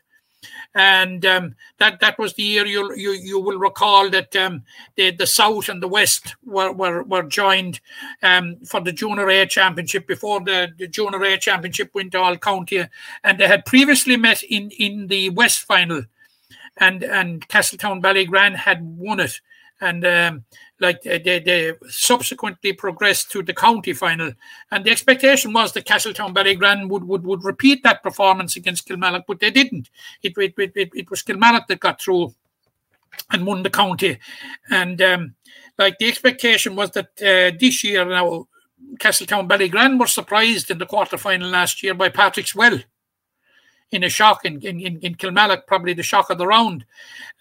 And um, that that was the year you you you will recall that um, the the south and the west were were, were joined um, for the junior A championship before the, the junior A championship went to all county, and they had previously met in in the west final, and and Castletown Ballygran had won it, and um, like they, they subsequently progressed to the county final. And the expectation was that Castletown Ballygran would, would, would repeat that performance against Kilmallock, but they didn't. It, it, it, it was Kilmallock that got through and won the county. And um, like the expectation was that uh, this year now, Castletown Ballygran were surprised in the quarter final last year by Patrickswell in a shock in, in, in Kilmallock, probably the shock of the round.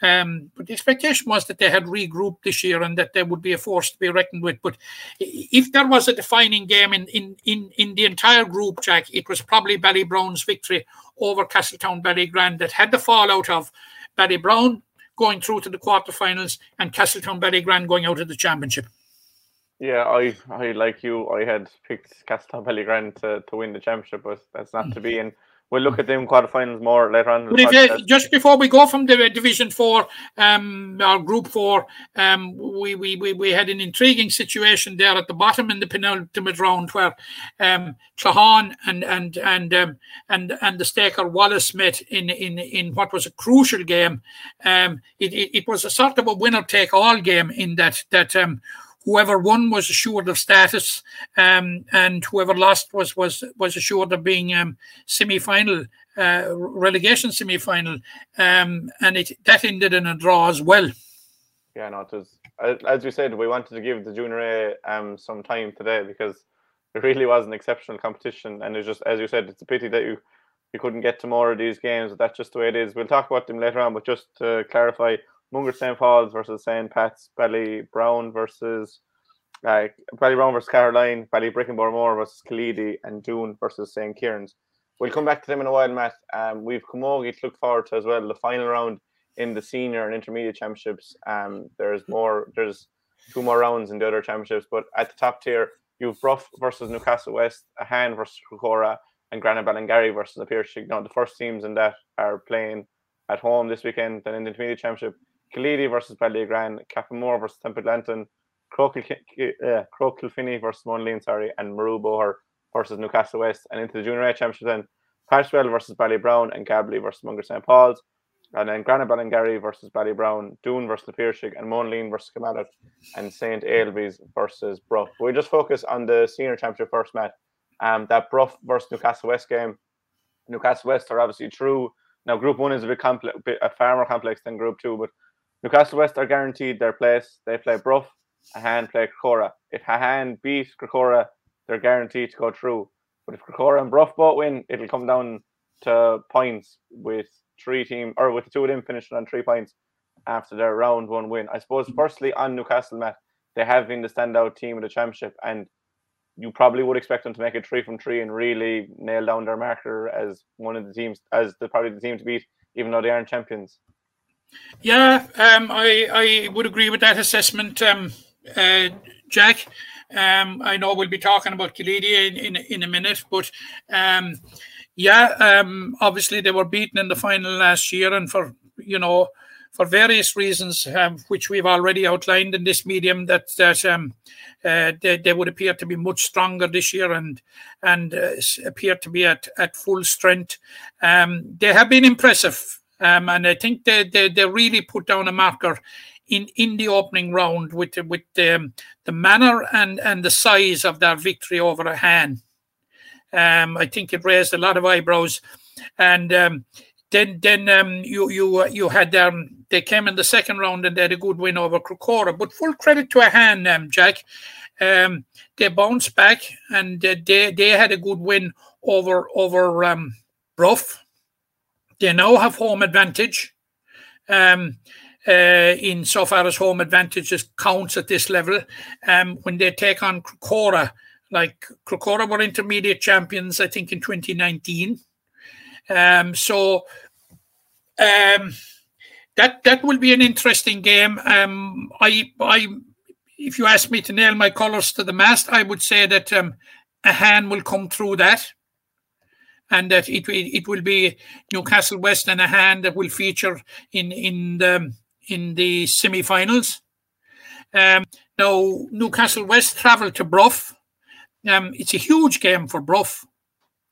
Um, but the expectation was that they had regrouped this year and that they would be a force to be reckoned with. But if there was a defining game in, in, in, in the entire group, Jack, it was probably Ballybrown's victory over Castletown Ballygran that had the fallout of Ballybrown going through to the quarterfinals and Castletown Ballygran going out of the championship. Yeah, I, I like you. I had picked Castletown Ballygran to, to win the championship, but that's not to be. And we'll look at them quarterfinals more later on. But if, just before we go from the Division Four, um, or Group Four, um, we, we we we had an intriguing situation there at the bottom in the penultimate round where um, Claughaun and and and um, and and the staker Wallace met in in in what was a crucial game. Um, it, it, it was a sort of a winner take all game in that that um whoever won was assured of status, um, and whoever lost was was was assured of being um, semi-final, uh, relegation semi-final, um, and it that ended in a draw as well. Yeah, no, it was as we said, we wanted to give the junior A um, some time today because it really was an exceptional competition, and it's just as you said, it's a pity that you you couldn't get to more of these games. That's just the way it is. We'll talk about them later on, but just to clarify, Mungret St. Paul's versus St. Pat's, Ballybrown versus uh, Ballybrown versus Caherline, Ballybrickenborough versus Killeedy, and Doon versus St. Kieran's. We'll come back to them in a while, Matt. Um, we've Camogie to look forward to as well. The final round in the senior and intermediate championships. Um, there's more. There's two more rounds in the other championships, but at the top tier, you've Bruff versus Newcastle West, Ahane versus Crecora, and Granagh Ballingarry versus the Pierce. Now the first teams in that are playing at home this weekend. Then in the intermediate championship, Killeedy versus Ballygran, Cappamore versus Templeglantine, Croagh uh, Kilfinny versus Monaleen, sorry, and Murroe Boher versus Newcastle West, and into the Junior A Championship then Patrickswell versus Ballybrown and Galbally versus Mungret St. Paul's, and then Granagh Ballingarry versus Ballybrown, Doon versus Piarsaigh, and Monaleen versus Kilmallock, and St. Ailbe's versus Bruff. We just focus on the Senior Championship first, Matt. Um, that Bruff versus Newcastle West game. Newcastle West are obviously true. Now, Group One is a bit complex, a far more complex than Group Two, but Newcastle West are guaranteed their place. They play Bruff Ahane play Crecora. If Ahane beat Crecora, they're guaranteed to go through. But if Crecora and Bruff both win, it'll come down to points with three team or with the two of them finishing on three points after their round one win. I suppose firstly on Newcastle, Matt, they have been the standout team of the championship and you probably would expect them to make it three from three and really nail down their marker as one of the teams as the probably the team to beat, even though they aren't champions. Yeah, um, I I would agree with that assessment. Um, uh, Jack. Um, I know we'll be talking about Killeedy in, in, in a minute, but um, yeah, um, obviously they were beaten in the final last year, and for you know for various reasons, um, which we've already outlined in this medium, that that um, uh, they, they, would appear to be much stronger this year and and uh, appear to be at, at full strength. Um, they have been impressive Um, and I think they, they, they really put down a marker in, in the opening round with with um, the manner and, and the size of their victory over Ahane. Um, I think it raised a lot of eyebrows, and um, then then um, you you uh, you had um, they came in the second round and they had a good win over Crecora. But full credit to Ahane, um, Jack. Um, they bounced back and uh, they they had a good win over over um, Bruff. They now have home advantage. Um, uh, in so far as home advantages counts at this level. Um, when they take on Crecora, like Crecora were intermediate champions, I think in 2019. Um, so um, that that will be an interesting game. Um, I I if you ask me to nail my colours to the mast, I would say that um, Ahane will come through that, and that it it will be Newcastle West and Ahane that will feature in in the in the semi-finals. Um, now Newcastle West travel to Bruff. Um, it's a huge game for Bruff.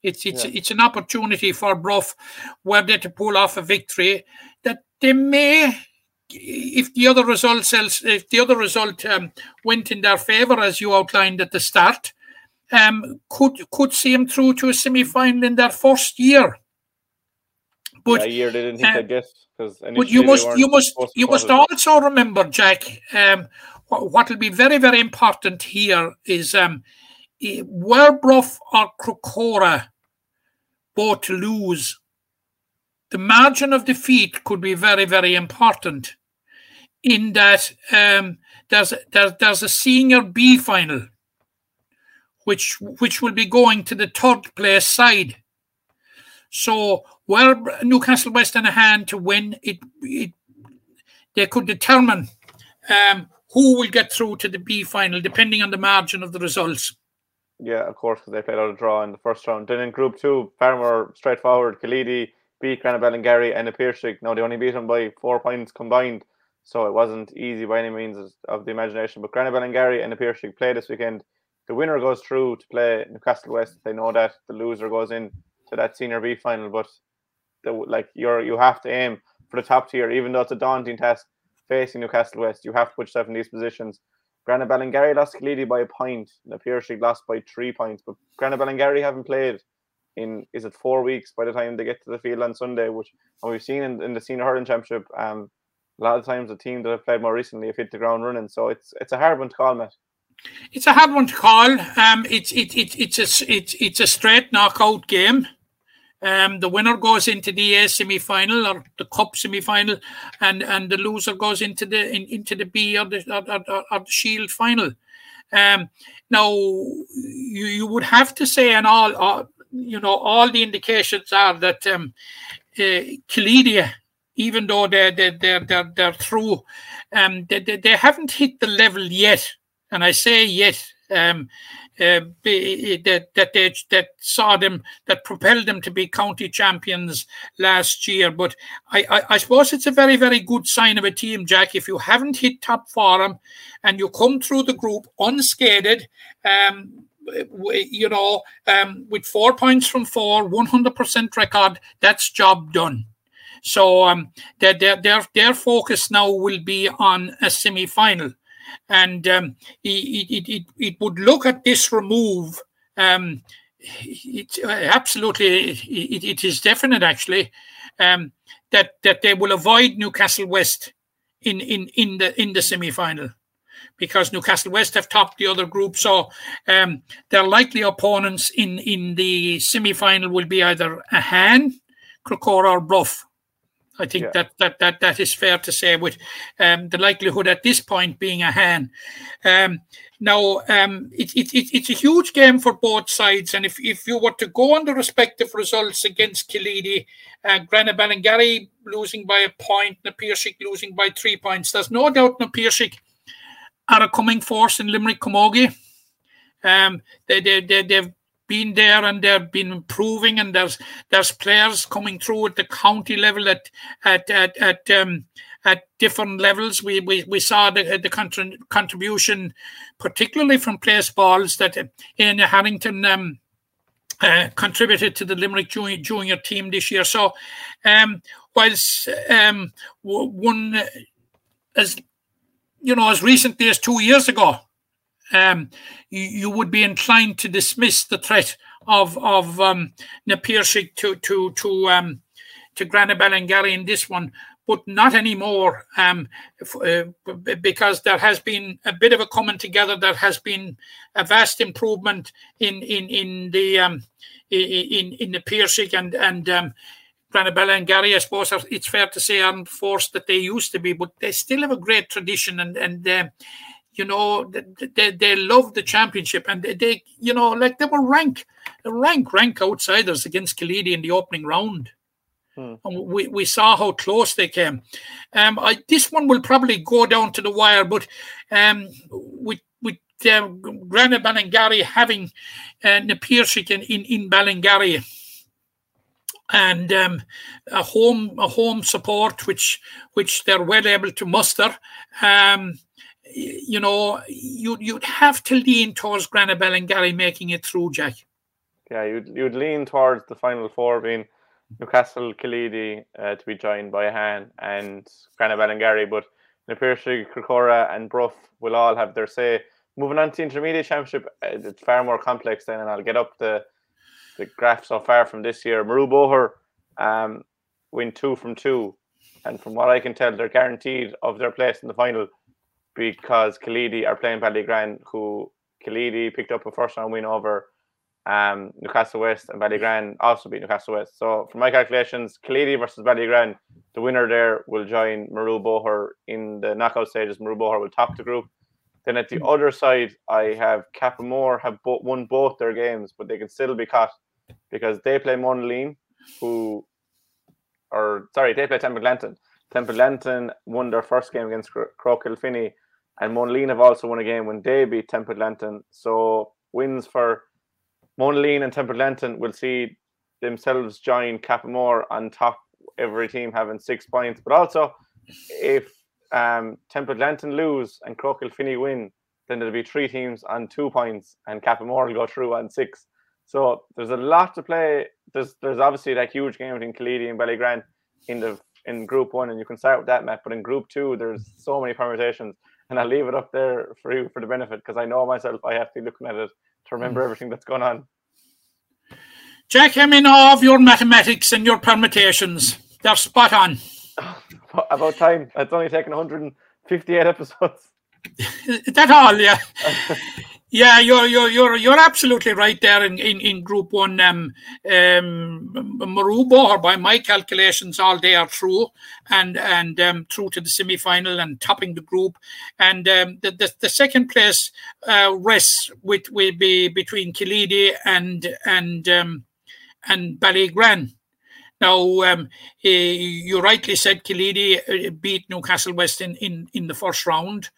It's it's yeah. it's an opportunity for Bruff, were they to pull off a victory, that they may, if the other results if the other result um, went in their favour as you outlined at the start, um, could could see him through to a semi final in their first year. But yeah, a year they didn't think uh, they'd get because but you must you must you must also remember, Jack. Um, what will be very very important here is um, were Bruff or Crecora both to lose, the margin of defeat could be very, very important in that um, there's, there's, there's a senior B final, which, which will be going to the third place side. So, where Newcastle West in Ahane to win, it, it they could determine um, who will get through to the B final, depending on the margin of the results. Yeah, of course, because they played out a draw in the first round. Then in Group Two, far more straightforward. Killeedy beat Granagh Ballingarry and Gary and Na Piarsaigh. Now they only beat them by four points combined, so it wasn't easy by any means of the imagination. But Granagh Ballingarry and Gary and Na Piarsaigh play this weekend. The winner goes through to play Newcastle West. They know that the loser goes in to that Senior B final. But the, like you're, you have to aim for the top tier, even though it's a daunting task facing Newcastle West. You have to put yourself in these positions Granagh Ballingarry lost Killeedy by a point. The Piercing lost by three points. But Granagh Ballingarry haven't played in is it four weeks by the time they get to the field on Sunday, which and we've seen in, in the senior hurling championship. Um, a lot of times the team that have played more recently have hit the ground running. So it's it's a hard one to call, Matt. It's a hard one to call. Um, it's it, it it's a it's it's a straight knockout game. Um, the winner goes into the A semi-final or the Cup semi-final, and and the loser goes into the in, into the B or the or, or, or the Shield final. Um, now you you would have to say, and all, you know, all the indications are that um, uh, even though they're they're they're they're, they're through, um, they, they, they haven't hit the level yet, and I say yet. Um, uh, that that they, that saw them that propelled them to be county champions last year. But I, I, I suppose it's a very very good sign of a team, Jack. If you haven't hit top forum and you come through the group unscathed. Um, you know, um, with four points from four, 100% record, that's job done. So um, their, their, their focus now will be on a semi final and um, it, it, it, it would look at this remove. Um, it, absolutely, it, it is definite actually um, that that they will avoid Newcastle West in in in the in the semi final because Newcastle West have topped the other group. So um, their likely opponents in in the semi final will be either Ahane, Han, Crecora, or Bruff. I think yeah. that, that that that is fair to say, with um, the likelihood at this point being Ahane. Um, now, um, it, it, it, it's a huge game for both sides, and if, if you were to go on the respective results against Killeedy, uh, Granagh Ballingarry losing by a point, Na Piarsaigh losing by three points, there's no doubt Na Piarsaigh are a coming force in Limerick Camogie. Um, they, they, they, they've been there and they've been improving and there's there's players coming through at the county level at at at, at um at different levels we we, we saw the the contribution particularly from place balls that in Harrington um uh, contributed to the Limerick junior, junior team this year. So, um, whilst um, one as you know as recently as two years ago, um, you, you, would be inclined to dismiss the threat of of um, Na Piarsaigh to to to um, to in this one, but not anymore um, uh, because there has been a bit of a coming together. There has been a vast improvement in in in the um, in in the and and um, Granagh Ballingarry. I suppose it's fair to say aren't forced that they used to be, but they still have a great tradition and and. Uh, you know they, they love the championship and they, they you know like they were rank rank rank outsiders against Killeedy in the opening round Hmm. And we, we saw how close they came. Um, I, this one will probably go down to the wire, but um, with with uh, Granagh Ballingarry having uh, Na Piarsaigh in, in, in Ballingarry and um, a home a home support which which they're well able to muster. Um, you know, you you'd have to lean towards Granagh Ballingarry making it through, Jack. Yeah, you'd you'd lean towards the final four being Newcastle, Killeedy uh, to be joined by Han and Granagh Ballingarry, but Na Piarsaigh, Crecora, and Bruff will all have their say. Moving on to intermediate championship, uh, it's far more complex then, and I'll get up the the graph so far from this year. Murroe Boher um, win two from two, and from what I can tell, they're guaranteed of their place in the final because Killeedy are playing Ballygran, who Killeedy picked up a first round win over um, Newcastle West and Ballygran also beat Newcastle West. So, from my calculations, Killeedy versus Ballygran, the winner there will join Maru Murroe Boher in the knockout stages. Maru Murroe Boher will top the group. Then at the other side, I have Cappamore have bo- won both their games, but they can still be caught because they play Monaleen, who, or sorry, they play Templeglantine. Templeglantine won their first game against Cro- Croagh Kilfinny, and Monaleen have also won a game when they beat Templeglantine. So wins for Monaleen and Templeglantine will see themselves join Cappamore on top, every team having six points. But also, if um, Templeglantine lose and Croagh Kilfinny win, then there'll be three teams on two points, and Cappamore will go through on six. So there's a lot to play. There's there's obviously that huge game between Killeedy and Ballygran in the in Group One, and you can start with that map. But in Group Two, there's so many permutations, and I'll leave it up there for you for the benefit because I know myself I have to be looking at it to remember mm. everything that's going on. Jack, I'm in awe of your mathematics and your permutations. They're spot on. [LAUGHS] About time. It's only taken 158 episodes. [LAUGHS] that all, yeah. [LAUGHS] yeah, you're you're you're you're absolutely right there in, in, in group one. Um um Murroe Boher, by my calculations, all they are through and and um through to the semi final and topping the group. And um the the, the second place uh rests with will be between Killeedy and and um and Ballygran. Now, um, you rightly said Killeedy uh, beat Newcastle West in, in, in the first round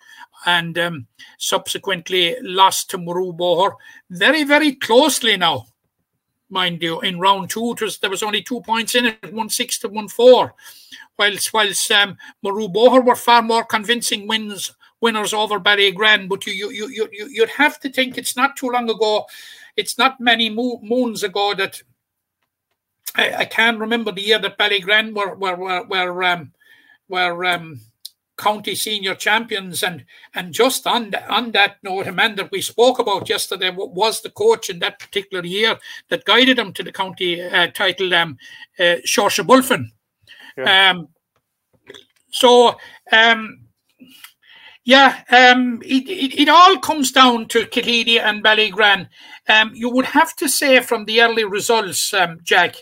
and um, subsequently lost to Murroe Boher very, very closely now, mind you. In round two, was, there was only two points in it, 1 6 to 1 4. Whilst, whilst um, Murroe Boher were far more convincing wins winners over Ballygran, but you, you, you, you, you'd have to think it's not too long ago, it's not many mo- moons ago that I, can't remember the year that Ballygran were were were were, um, were um, county senior champions, and and just on the, on that note, a man that we spoke about yesterday was the coach in that particular year that guided them to the county uh, title, um, uh, Saoirse Bulfin. Yeah. Um, so. Um, yeah, um, it, it, it, all comes down to Killeedy and Ballygran. Um, you would have to say from the early results, um, Jack,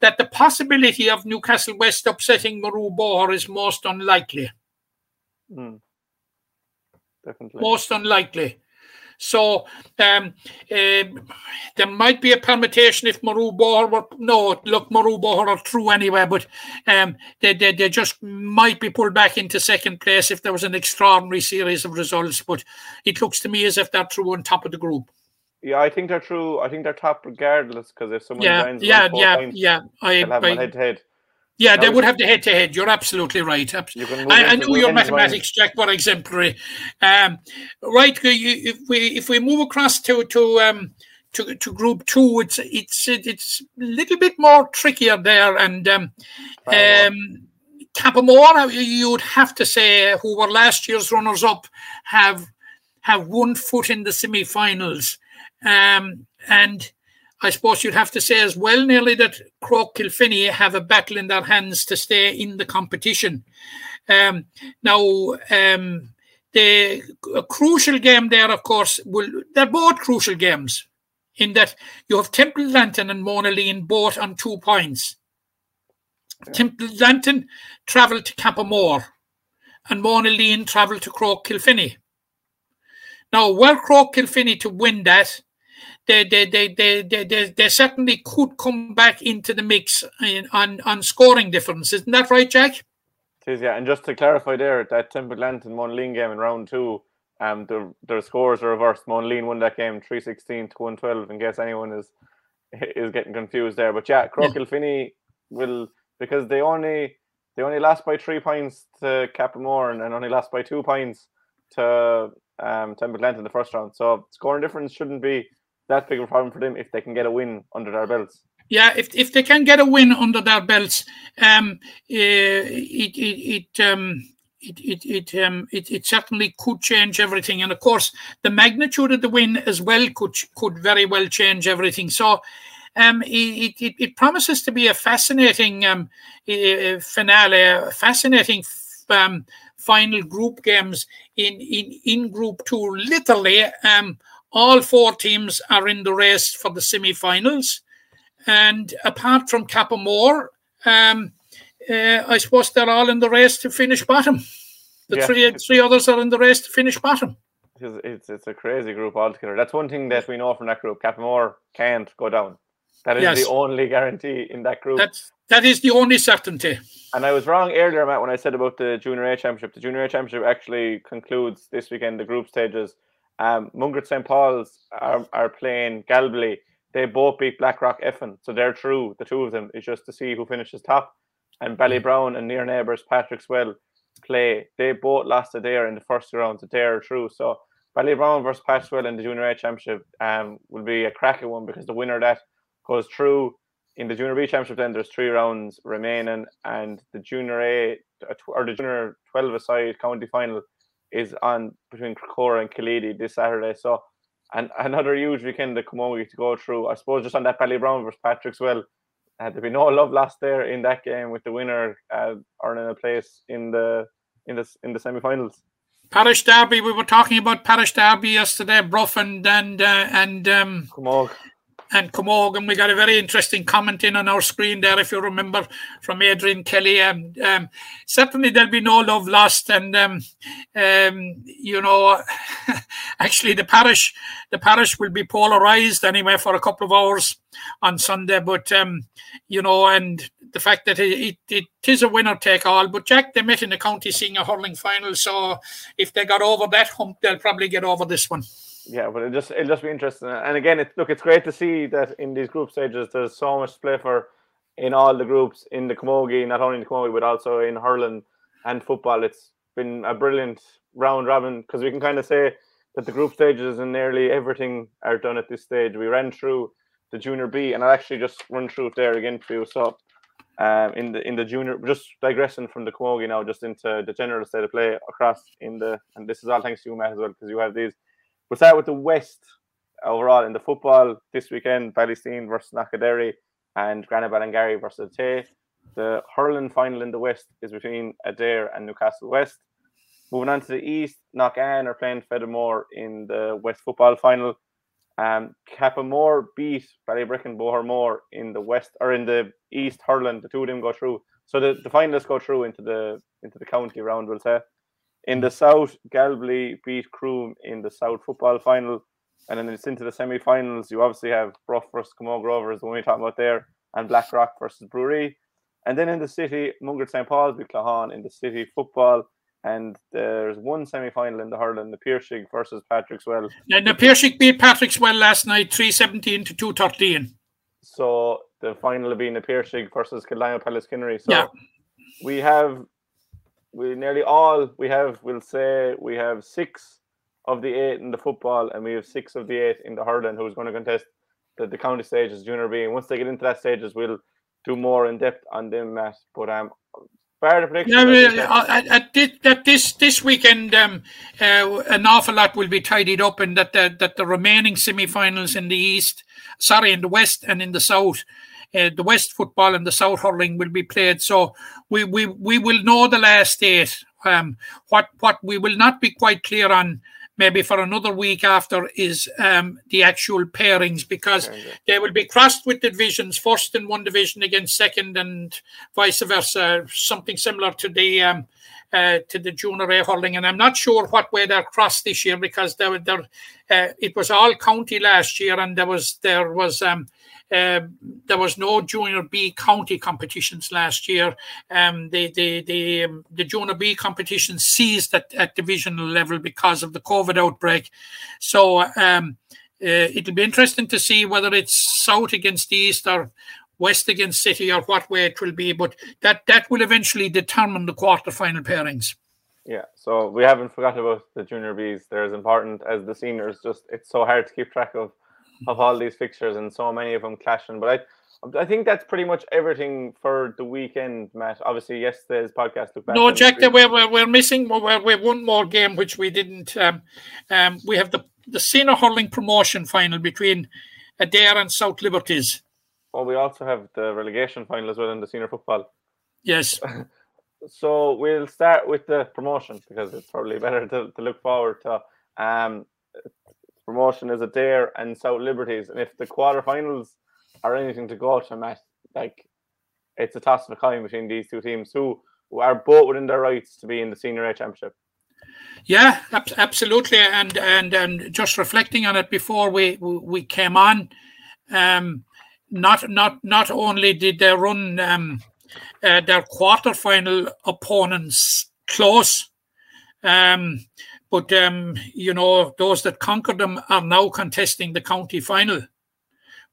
that the possibility of Newcastle West upsetting Murroe Boher is most unlikely. Mm. Definitely. Most unlikely. So um, uh, there might be a permutation if Murroe Boher were no look Murroe Boher are through anyway, but um, they, they they just might be pulled back into second place if there was an extraordinary series of results. But it looks to me as if they're through on top of the group. Yeah, I think they're true. I think they're top regardless because if someone yeah, yeah, yeah, points, yeah, I, have I, head to head. Yeah, they would have the head to head. You're absolutely right. I, I know your mathematics, Jack, were exemplary. Um, right, if we if we move across to to um, to, to Group Two, it's it's it's a little bit more trickier there, and um, um, Cappamore, you would have to say, who were last year's runners up, have have one foot in the semi-finals, um, and I suppose you'd have to say as well, nearly that Croagh Kilfinny have a battle in their hands to stay in the competition. Um, now, um, the crucial game there, of course, will they're both crucial games in that you have Templeglantine and Mona Monaleen both on two points. Temple Lantern travelled to Cappamore and Mona Monaleen travelled to Croagh Kilfinny. Now, were Croagh Kilfinny to win that, they, they, they, they, they, they, they certainly could come back into the mix in, on, on scoring difference. Isn't that right, Jack? It is, yeah. And just to clarify there, that Timberland and Monaleen game in round two, um, the, their scores are reversed. Monaleen won that game 316 to 112, in case anyone is is getting confused there. But yeah, Croagh Kilfinny yeah. will, because they only they only lost by three points to Cappamore and, and only lost by two points to um, Temple in the first round. So scoring difference shouldn't be that big problem for them if they can get a win under their belts. Yeah, if if they can get a win under their belts, um, uh, it it it um. It it it, um, it it certainly could change everything, and of course, the magnitude of the win as well could could very well change everything. So, um, it, it, it promises to be a fascinating um, uh, finale, a fascinating um, final group games in, in, in Group 2. Literally, um, all four teams are in the race for the semi-finals. And apart from Cappamore, um, uh, I suppose they're all in the race to finish bottom. The yeah. three three others are in the race to finish bottom. It's, it's, it's a crazy group altogether. That's one thing that we know from that group. Cappamore can't go down. That is yes. the only guarantee in that group. That's that is the only certainty. And I was wrong earlier, Matt, when I said about the Junior A Championship. The Junior A Championship actually concludes this weekend, the group stages. Um, Mungret St. Paul's are, are playing Galbally. They both beat Blackrock Effin, so they're through, the two of them. It's just to see who finishes top. And Ballybrown and near neighbours Patrickswell play. They both lost Adare in the first round, so they're through. So Ballybrown versus Patrickswell in the Junior A Championship um, will be a cracking one because the winner that goes through in the Junior B Championship, then there's three rounds remaining, and the Junior A or the Junior 12 aside county final is on between Cora and Killeedy this Saturday. So, and another huge weekend the Camogie to go through. I suppose just on that Ballybrown versus Patrickswell, uh, there'd be no love lost there in that game with the winner uh, earning a place in the in the in the semi-finals. Parish Derby. We were talking about Parish Derby yesterday, Bruff and and uh, and um, Camogie and Camogan. We got a very interesting comment in on our screen there, if you remember, from Adrian Kelly. Um, um, certainly, there'll be no love lost, and um, um you know, [LAUGHS] actually, the parish, the parish will be polarized anyway for a couple of hours on Sunday. But um, you know, and the fact that it, it, it is a winner take all. But Jack, they met in the county senior hurling final, so if they got over that hump, they'll probably get over this one yeah, but it just it'll just be interesting. And again, it look, it's great to see that in these group stages, there's so much play for in all the groups in the Camogie, not only in the Camogie but also in hurling and football. It's been a brilliant round robin because we can kind of say that the group stages and nearly everything are done at this stage. We ran through the junior B, and I'll actually just run through it there again for you. So, um, in the in the junior, just digressing from the Camogie now, just into the general state of play across in the, and this is all thanks to you, Matt, as well, because you have these We'll start with the West overall in the football this weekend. Ballysteen versus Knockaderry and Granagh Ballingarry versus Tay. The hurling final in the West is between Adare and Newcastle West. Moving on to the East, Knockane are playing Fedamore in the West football final. Um, Cappamore beat Ballybricken Bohermore in the West or in the East hurling. The two of them go through. So the, the finalists go through into the into the county round, we'll say. In the South, Galbally beat Croom in the South football final. And then it's into the semi finals. You obviously have Bruff versus Camogue Rovers, the one we talking about there, and Blackrock versus Bruree. And then in the city, Mungret St. Paul's beat Claughaun in the city football. And there's one semi final in the hurling, the Piarsaigh versus Patrickswell. And the Piarsaigh beat Patrickswell last night, 317 to 213. So the final will being the Piarsaigh versus Kildimo Pallaskenry. So yeah. we have we nearly all we have we'll say we have six of the eight in the football and we have six of the eight in the hurling who's going to contest the, the county stages, junior B. And once they get into that stages, we'll do more in depth on them, Matt. But um, fair the prediction. Yeah, well, at, at, this, at this this weekend, um, uh, an awful lot will be tidied up, and that the, that the remaining semi-finals in the east, sorry, in the west and in the south, uh, the west football and the south hurling will be played. So we we we will know the last eight. Um, what what we will not be quite clear on. Maybe for another week after is um, the actual pairings because they will be crossed with the divisions, first in one division against second, and vice versa. Something similar to the um, uh, to the junior A hurling, and I'm not sure what way they're crossed this year because there, were- there, uh, it was all county last year, and there was there was um, uh, there was no junior B county competitions last year. Um, the the the um, the junior B competition ceased at, at divisional level because of the COVID outbreak. So um, uh, it'll be interesting to see whether it's south against east or west against city or what way it will be. But that that will eventually determine the quarter-final pairings. Yeah, so we haven't forgot about the junior Bs. They're as important as the seniors. Just it's so hard to keep track of of all these fixtures and so many of them clashing. But I I think that's pretty much everything for the weekend, Matt. Obviously, yesterday's podcast took back. No, Jack, we're, we're, we're missing we're, we're one more game which we didn't. Um, um, we have the the senior hurling promotion final between Adare and South Liberties. Well, we also have the relegation final as well in the senior football. Yes, [LAUGHS] So we'll start with the promotion because it's probably [LAUGHS] better to, to look forward to. Um, promotion is Adare and South Liberties, and if the quarterfinals are anything to go to, Matt, like it's a toss of a coin between these two teams who, who are both within their rights to be in the senior A championship. yeah, ab- absolutely. And and and just reflecting on it before we we we came on, um, not not not only did they run um, uh, their quarterfinal opponents close, um, but um, you know those that conquered them are now contesting the county final.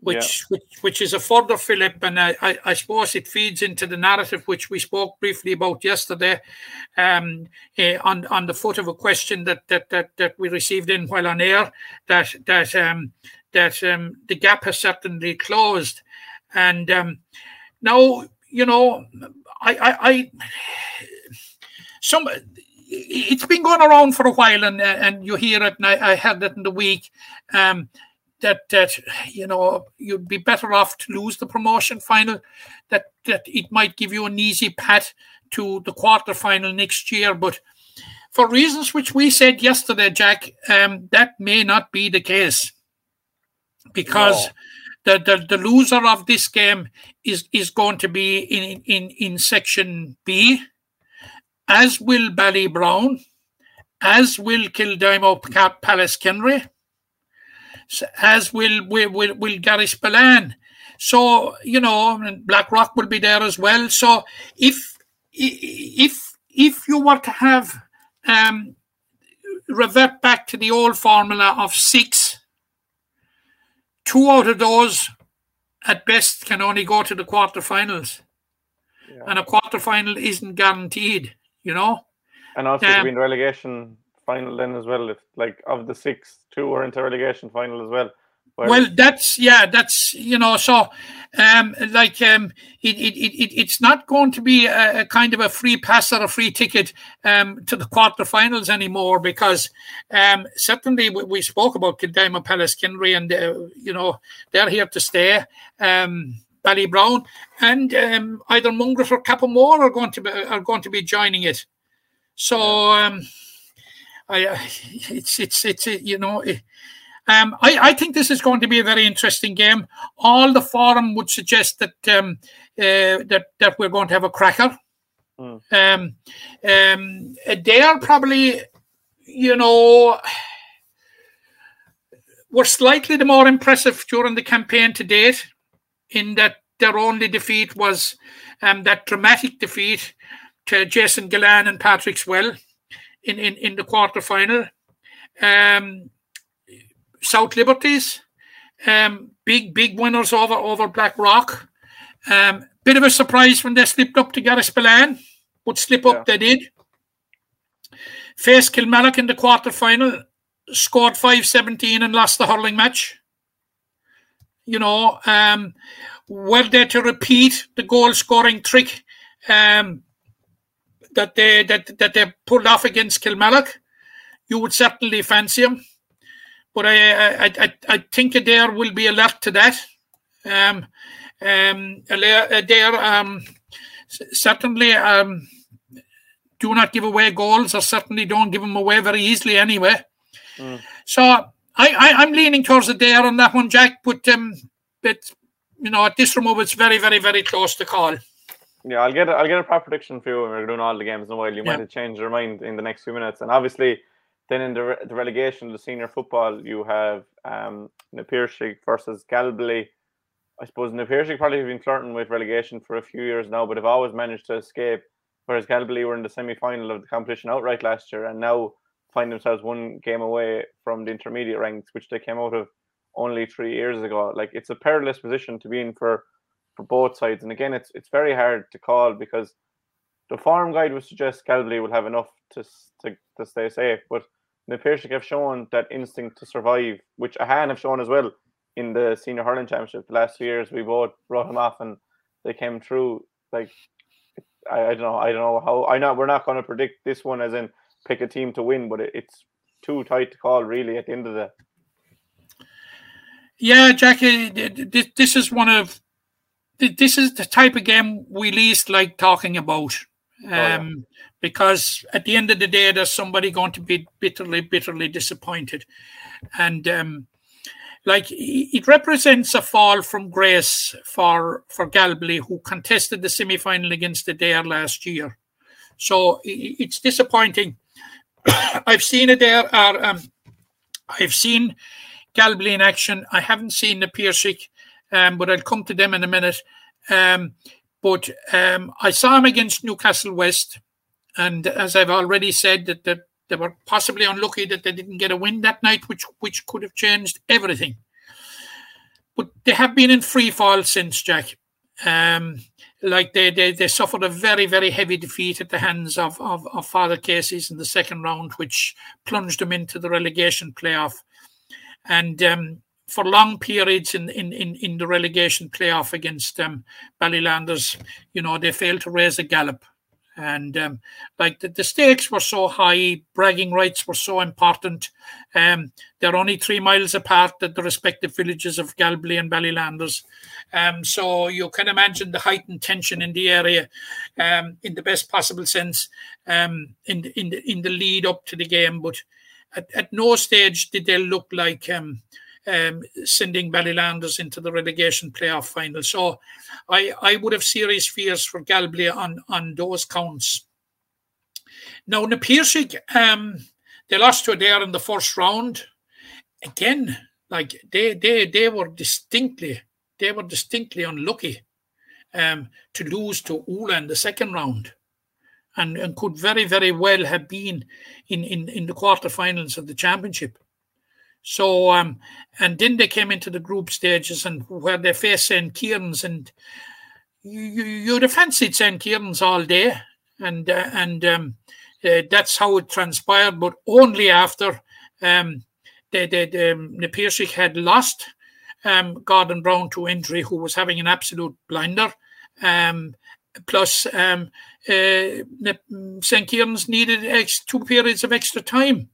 Which, which which is a further fillip, and I, I, I suppose it feeds into the narrative which we spoke briefly about yesterday, um, eh, on on the foot of a question that that that, that we received in while on air that that um, that um, the gap has certainly closed, and um, now you know I I, I some it's been going around for a while and and you hear it and I, I heard it in the week um, that that you know you'd be better off to lose the promotion final that that it might give you an easy path to the quarter final next year. But for reasons which we said yesterday jack um, that may not be the case because the, the the loser of this game is is going to be in in in section b as will Ballybrown, as will Kildimo Pallaskenry, as will will will, will Garryspillane. So you know, Blackrock will be there as well. So if if if you were to have um, revert back to the old formula of six, two out of those at best can only go to the quarterfinals, and a quarterfinal isn't guaranteed. You know. And also Um, in relegation final then as well. If like of the six, two are into relegation final as well. Whereas- Well, that's yeah, that's you know, so um, like um, it, it, it, it- it's not going to be a, a kind of a free pass or a free ticket um, to the quarterfinals anymore because um, certainly we, we spoke about Kildimo Pallaskenry and uh, you know they're here to stay. Um, Ballybrown and um, either Mungret or Cappamore are going to be are going to be joining it. So um, I, it's it's it's you know. It, um, I, I think this is going to be a very interesting game. All the forum would suggest that um, uh, that that we're going to have a cracker. Mm. Um, um, they are probably, you know, were slightly the more impressive during the campaign to date, in that their only defeat was um, that dramatic defeat to Jason Gillane and Patrickswell in, in, in the quarter final. Um, South Liberties, um, big big winners over over Blackrock. Um, bit of a surprise when they slipped up to Garryspillane, but slip up they did. Faced Kilmallock in the quarter final, scored 5-17 and lost the hurling match. You know, um, were they to repeat the goal scoring trick um, that they that that they pulled off against Kilmallock, you would certainly fancy them. But I I, I, I think there will be alert to that. Um, um, there um, certainly um, do not give away goals, or certainly don't give them away very easily anyway. Mm. So I, I am leaning towards there on that one, Jack. But um, but you know at this removal, it's very very very close to call. Yeah, I'll get a, I'll get a proper prediction for you when we're doing all the games in a while. You yeah. might have changed your mind in the next few minutes, and obviously, then in the, re- the relegation, of the senior football, you have um, Na Piarsaigh versus Galbally. I suppose Na Piarsaigh probably have been flirting with relegation for a few years now, but have always managed to escape. Whereas Galbally were in the semi final of the competition outright last year, and now find themselves one game away from the intermediate ranks, which they came out of only three years ago. Like it's a perilous position to be in for for both sides. And again, it's it's very hard to call because the farm guide would suggest Galbally will have enough to to, to stay safe, but Piarsaigh have shown that instinct to survive, which Ahane have shown as well in the senior hurling championship. The last two years, we both brought them off and they came through. Like I, I don't know, I don't know how. I know we're not going to predict this one as in pick a team to win, but it, it's too tight to call really at the end of the. Yeah, Jackie, this is one of this is the type of game we least like talking about. Um, oh, yeah. Um, because at the end of the day, there's somebody going to be bitterly, bitterly disappointed. And um, like it represents a fall from grace for for Galbally, who contested the semi final against the Dare last year. So it's disappointing. [COUGHS] I've seen it there. Or, um, I've seen Galbally in action. I haven't seen the Piarsaigh um, but I'll come to them in a minute. Um, but um, I saw him against Newcastle West, and as I've already said, that the, they were possibly unlucky that they didn't get a win that night, which which could have changed everything. But they have been in free fall since, Jack. Um, like they, they they suffered a very very heavy defeat at the hands of, of, of Father Casey's in the second round, which plunged them into the relegation playoff. And um, for long periods in, in, in, in the relegation playoff against um, Ballylanders, you know, they failed to raise a gallop. And um, like the, the stakes were so high, bragging rights were so important. Um, they're only three miles apart at the respective villages of Galbally and Ballylanders. Um, so you can imagine the heightened tension in the area, um, in the best possible sense, um, in the, in the in the lead up to the game. But at, at no stage did they look like um, sending Ballylanders into the relegation playoff final. So I, I would have serious fears for Galbally on, on those counts. Now, Na Piarsaigh, um, they lost to Adare in the first round. Again, like they they they were distinctly they were distinctly unlucky um, to lose to Oola in the second round. And, and could very, very well have been in, in, in the quarterfinals of the championship. So, um, and then they came into the group stages and where they faced St. Kieran's, and you, you, you'd have fancied St. Kieran's all day, and uh, and um, uh, that's how it transpired. But only after um, the the, the um, had lost um, Gordon Brown to injury, who was having an absolute blinder. Um, plus, um, uh, St. Kieran's needed ex- two periods of extra time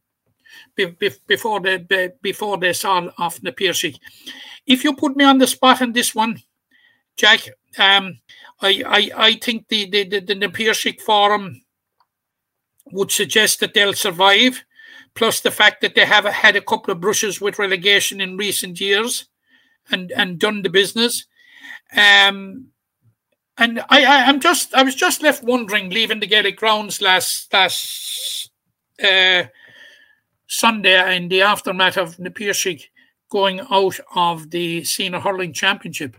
before the before they saw off the Piarsaigh. If you put me on the spot on this one, Jack, um, I, I I think the the the, the forum would suggest that they'll survive, plus the fact that they have had a couple of brushes with relegation in recent years, and and done the business. Um, and I, I am just I was just left wondering, leaving the Gaelic grounds last last uh, Sunday in the aftermath of Piarsaigh going out of the senior hurling championship.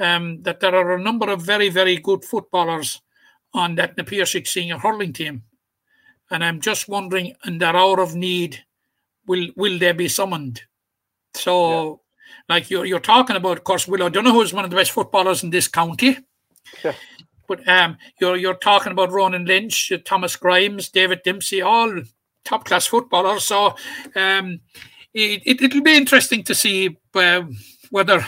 Um, that there are a number of very, very good footballers on that Na senior hurling team. And I'm just wondering, in their hour of need, will will they be summoned? So, yeah. like you're, you're talking about, of course, Will O'Donoghue is one of the best footballers in this county. Yeah. But um, you're you're talking about Ronan Lynch, Thomas Grimes, David Dempsey, all top class footballer. So um, it, will be interesting to see uh, whether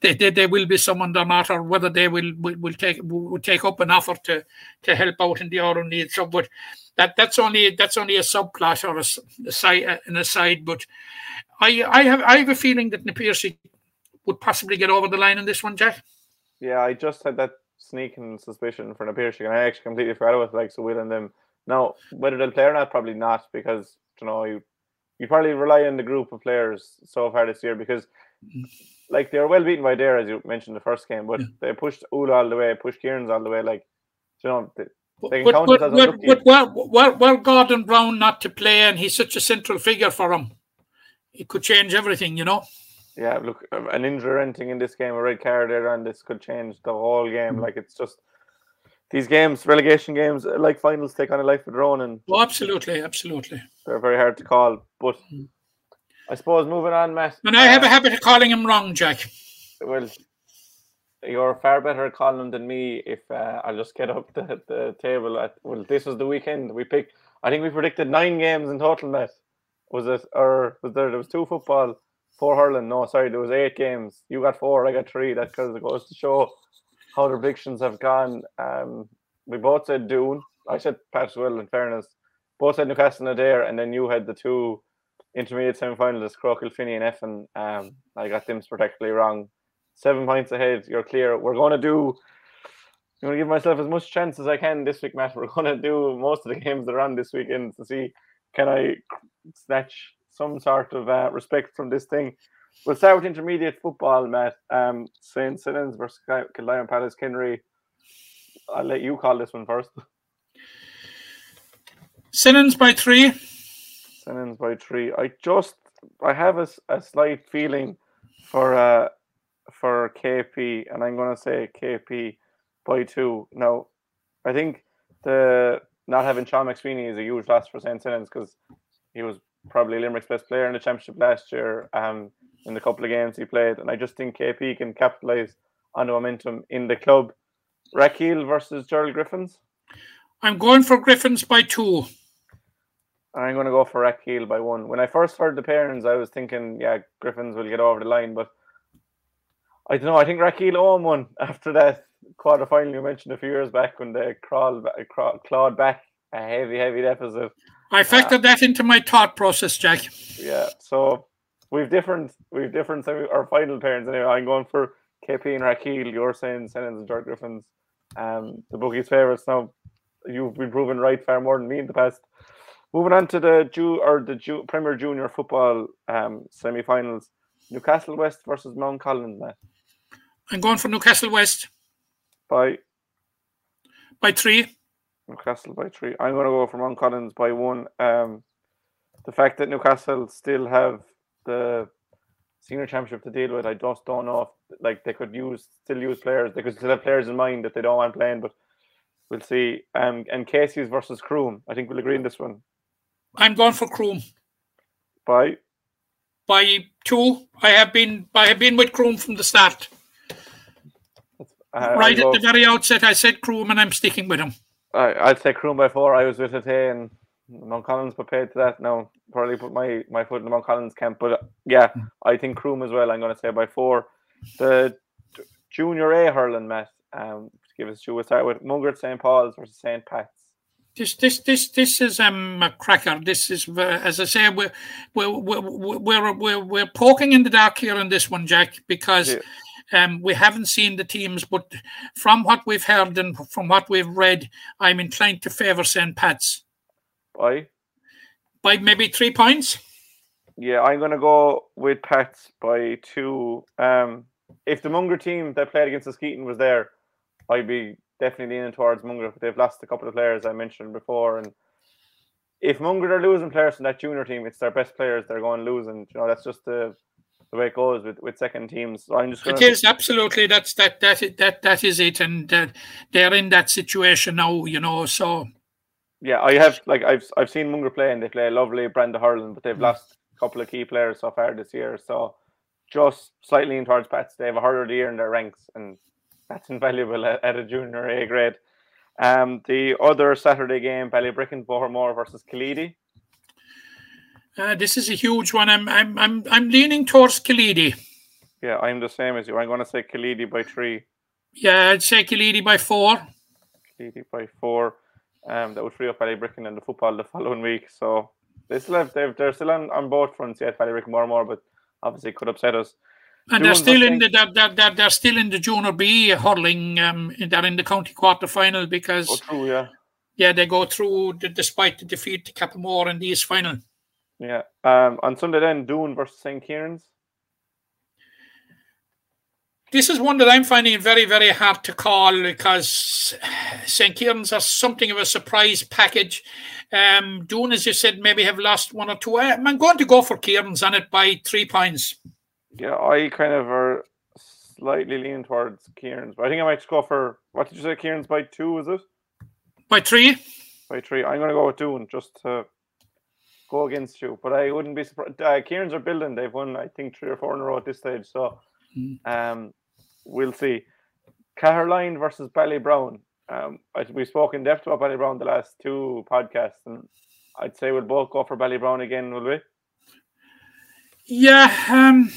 they, they, they will be summoned or not, or whether they will will, will take will take up an offer to to help out in the Ireland need. So, but that that's only that's only a subplot or a, a side uh, an aside. But I I have I have a feeling that Na Piarsaigh would possibly get over the line in this one, Jack. Yeah, I just had that sneaking suspicion for Napier and I actually completely forgot about like so Will and them. Now, whether they'll play or not, probably not, because you know you you probably rely on the group of players so far this year because like they were well beaten by Dare as you mentioned the first game, but they pushed Oola all the way, pushed Kieran's all the way. Like you know, they, they But, count but, but, but were, were, were Gordon Brown not to play, and he's such a central figure for him, it could change everything, you know. Yeah, look, um, an injury or anything in this game, a red card there, and this could change the whole game. Like it's just these games, relegation games, uh, like finals, take on a life of their own, and Oh, absolutely, absolutely. they're very hard to call. But I suppose moving on, Matt. And I have a uh, habit of calling him wrong, Jack. well, you're far better at calling them than me. If uh, I'll just get up the, the table at well, this was the weekend we picked. I think we predicted nine games in total. Matt, was it or was there? There was two football, four hurling. No, sorry, there was eight games. You got four, I got three. That because it goes to show how the predictions have gone. Um, we both said Doon. I said as. In fairness, both said Newcastle and Adare, and then you had the two intermediate semi-finalists, Croagh Kilfinny, and Effin. Um, I got them spectacularly wrong. Seven points ahead. You're clear. We're going to do. I'm going to give myself as much chance as I can this week, Matt. [LAUGHS] We're going to do most of the games that are on this weekend to see can I snatch some sort of uh, respect from this thing. We'll start with intermediate football, Matt. Um, St. Senans versus Kildimo Pallaskenry. I'll let you call this one first. Senans by three. Senans by three. I just I have a, a slight feeling for uh for KP, and I'm going to say KP by two. Now, I think the not having Sean McSweeney is a huge loss for St. Senans because he was probably Limerick's best player in the championship last year. Um, in the couple of games he played, and I just think KP can capitalize on the momentum in the club. Rathkeale versus Gerald Griffins. I'm going for Griffins by two. I'm going to go for Rathkeale by one. When I first heard the pairings, I was thinking, yeah, Griffins will get over the line, but I don't know. I think Rathkeale own one [LAUGHS] after that quarter final you mentioned a few years back when they crawled, ba- craw- clawed back a heavy, heavy deficit. I factored uh, that into my thought process, Jack. Yeah, so we've different, we've different semi or final pairings anyway. I'm going for KP and Rathkeale. You're saying Senans and George Griffins. Um, the bookies' favourites now. You've been proven right far more than me in the past. Moving on to the Ju or the Ju- Premier Junior Football um, semi-finals, Newcastle West versus Mountcollins. Matt. I'm going for Newcastle West By by three. Newcastle by three. I'm going to go for Mountcollins by one. Um, the fact that Newcastle still have the senior championship to deal with, I just don't know if like they could use still use players. They could still have players in mind that they don't want playing, but we'll see. Um, and Casey's versus Croom. I think we'll agree on this one. I'm going for Croom By by two. I have been I have been with Croom from the start. uh, right at the very outset, I said Croom, and I'm sticking with him. I, I'd say Croom by four. I was with it and Mountcollins prepared to that. No, probably put my, my foot in the Mountcollins camp. But uh, yeah, I think Croom as well. I'm going to say by four. The junior A hurling, Matt. Um, to give us two, we'll start with Mungret St. Paul's versus St. Pat's. This, this, this, this is um, a cracker. This is, uh, as I say, we're we're, we're we're we're we're poking in the dark here on this one, Jack, because um, we haven't seen the teams. But from what we've heard and from what we've read, I'm inclined to favour St. Pat's By by maybe three points. yeah, I'm going to go with Pats by two. Um, if the Mungret team that played against the Skeeton was there, I'd be definitely leaning towards Mungret. But they've lost a couple of players I mentioned before, and if Mungret are losing players from that junior team, it's their best players they're going losing. You know, that's just the the way it goes with, with second teams. So I'm just going It is absolutely that's that that that that is it, and uh, they're in that situation now, you know. So Yeah, I have like I've I've seen Mungret play and they play a lovely brand of hurling, but they've lost a couple of key players so far this year. So just slightly in towards Pats. They have a hurler of the year in their ranks, and that's [LAUGHS] invaluable at, at a junior A grade. Um, the other Saturday game, Ballybricken Bohermore versus Kilteely. uh, this is a huge one. I'm I'm I'm I'm leaning towards Kilteely. Yeah, I'm the same as you. I'm going to say Kilteely by three. Yeah, I'd say Kilteely by four. Kilteely by four. Um, that would free up Ballybricken and the football the following week. So they still have they've, they're still on, on both fronts yet. Ballybricken more and more, but obviously could upset us. And they're still in the they're, they're, they're, they're still in the junior B hurling. Um, they're in the county quarter final because Oh, true, yeah, yeah, they go through the, despite the defeat to Cappamore in the East final. yeah. Um, on Sunday then, Doon versus St Kieran's. This is one that I'm finding very, very hard to call because St. Kieran's are something of a surprise package. Um, Doon, as you said, maybe have lost one or two. I'm going to go for Kieran's on it by three points. Yeah, I kind of are slightly leaning towards Kieran's, but I think I might just go for what did you say? Kieran's by two, is it? By three? By three. I'm going to go with Doon just to go against you, but I wouldn't be surprised. Uh, Kieran's are building. They've won, I think, three or four in a row at this stage. So, um, we'll see. Caherline versus Ballybrown. Um, we spoke in depth about Ballybrown the last two podcasts, and I'd say we'll both go for Ballybrown again, will we? Yeah, um,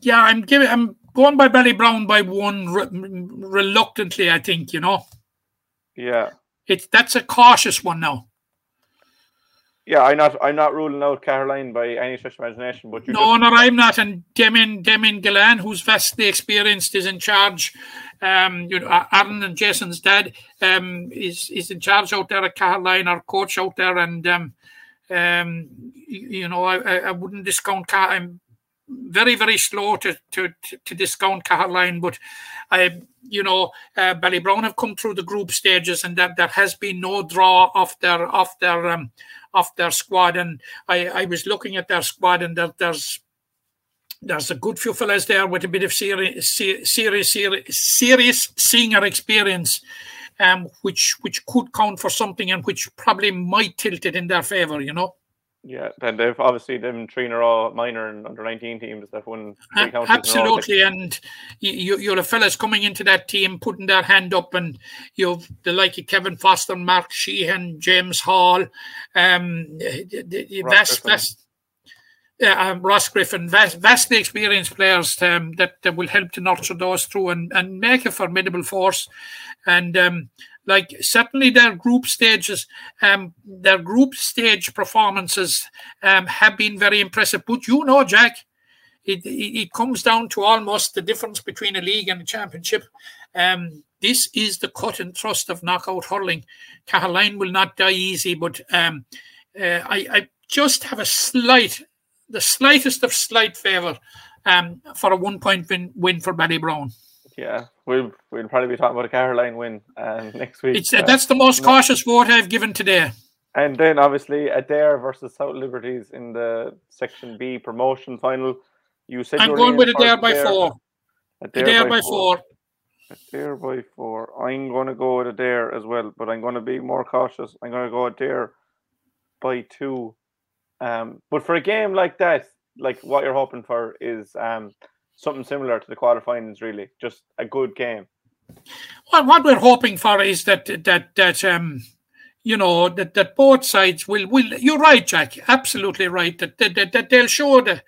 yeah. I'm giving. I'm going by Ballybrown by one re- reluctantly. I think you know Yeah, it's that's a cautious one now. Yeah. I'm not. I'm not ruling out Caherline by any stretch of imagination, but you No, just, no, I'm not. And Demin Demin Gillane, who's vastly experienced, is in charge. Um, you know, Aaron and Jason's dad um, is is in charge out there at Caherline, our coach out there, and um, um, you, you know, I, I I wouldn't discount. Car- I'm very very slow to to to, discount Caherline, but I, you know, uh, Ballybrown have come through the group stages, and that there has been no draw off their off their um, off their squad. And I I was looking at their squad, and there, there's there's a good few fellas there with a bit of serious, serious, serious, senior experience, um, which which could count for something and which probably might tilt it in their favour. You know, yeah. Then they've obviously them three in a minor and under nineteen teams that won three A- counties in absolutely. And you, you you'll fellas coming into that team, putting their hand up, and you've the like of Kevin Foster, Mark Sheehan, James Hall, um, the- the- Ross vast, Griffin. vast, yeah, um, Ross Griffin, vast, vastly experienced players um, that, that will help to nurture those through and, and make a formidable force. And um, like certainly their group stages, um, their group stage performances um, have been very impressive. But you know, Jack, it, it, it comes down to almost the difference between a league and a championship. Um, this is the cut and thrust of knockout hurling. Caherline will not die easy, but um, uh, I, I just have a slight, the slightest of slight favour um, for a one point win, win for Ballybrown. Yeah, we'll we'll probably be talking about a Caherline win uh, [LAUGHS] next week. It's Uh, that's the most cautious vote I've given today. And then obviously Adare versus South Liberties in the Section B promotion final. You said I'm going with Adare by four. Adare, Adare by four. Adare by four. I'm going to go with Adare as well, but I'm going to be more cautious. I'm going to go Adare by two. Um, but for a game like that, like what you're hoping for is um, something similar to the quarterfinals, really. Just a good game. Well, what we're hoping for is that that that um, you know that, that both sides will will. You're right, Jack. Absolutely right. That that, that, they'll show the,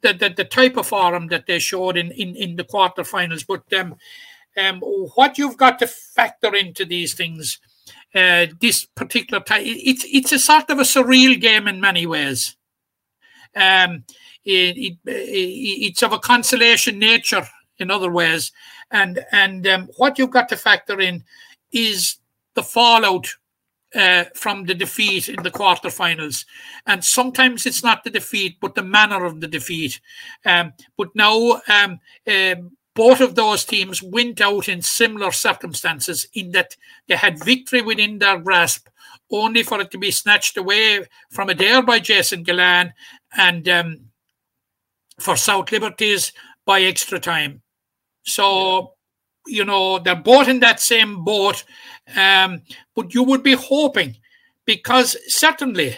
the the the type of form that they showed in in in the quarterfinals. But um, um, what you've got to factor into these things, uh, this particular time, it's it's a sort of a surreal game in many ways. Um, it, it, it it's of a consolation nature in other ways, and and um, what you've got to factor in is the fallout uh, from the defeat in the quarterfinals. And sometimes it's not the defeat, but the manner of the defeat. Um, but now, um, uh, both of those teams went out in similar circumstances in that they had victory within their grasp, only for it to be snatched away from Adare by Jason Gillane and um, for South Liberties by extra time. So, you know, they're both in that same boat. Um, but you would be hoping, because certainly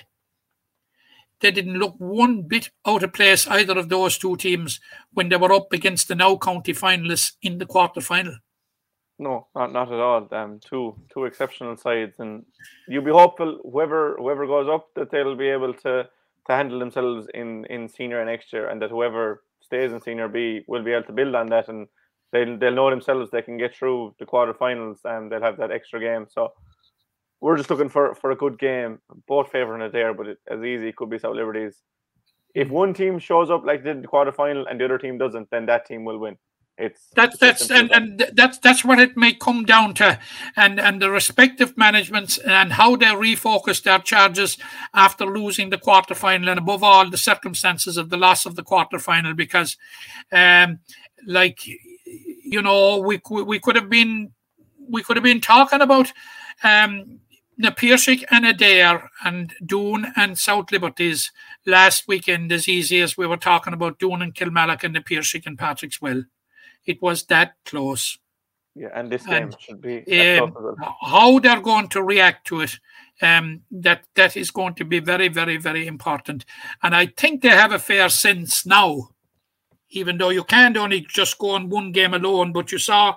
they didn't look one bit out of place, either of those two teams, when they were up against the now county finalists in the quarter final. No, not not at all. Um, two two exceptional sides, and you'll be hopeful whoever whoever goes up that they'll be able to to handle themselves in in senior and next year, and that whoever stays in Senior B will be able to build on that, and they'll they'll know themselves they can get through the quarterfinals, and they'll have that extra game. So we're just looking for for a good game. Both favouring it there, but it, as easy could be South Liberties. If one team shows up like did the quarterfinal and the other team doesn't, then that team will win. It's That's that's and, and that's that's what it may come down to, and and the respective managements and how they refocus their charges after losing the quarterfinal, and above all the circumstances of the loss of the quarterfinal, because, um, like, you know, we we could have been we could have been talking about, um. Na Piarsaigh and Adare and Doon and South Liberties last weekend as easy as we were talking about Doon and Kilmallock and Piarsaigh and Patrickswell. It was that close. yeah, and this game and, should be Um, close as well. how they're going to react to it, um, that that is going to be very, very, very important. And I think they have a fair sense now, even though you can't only just go on one game alone. But you saw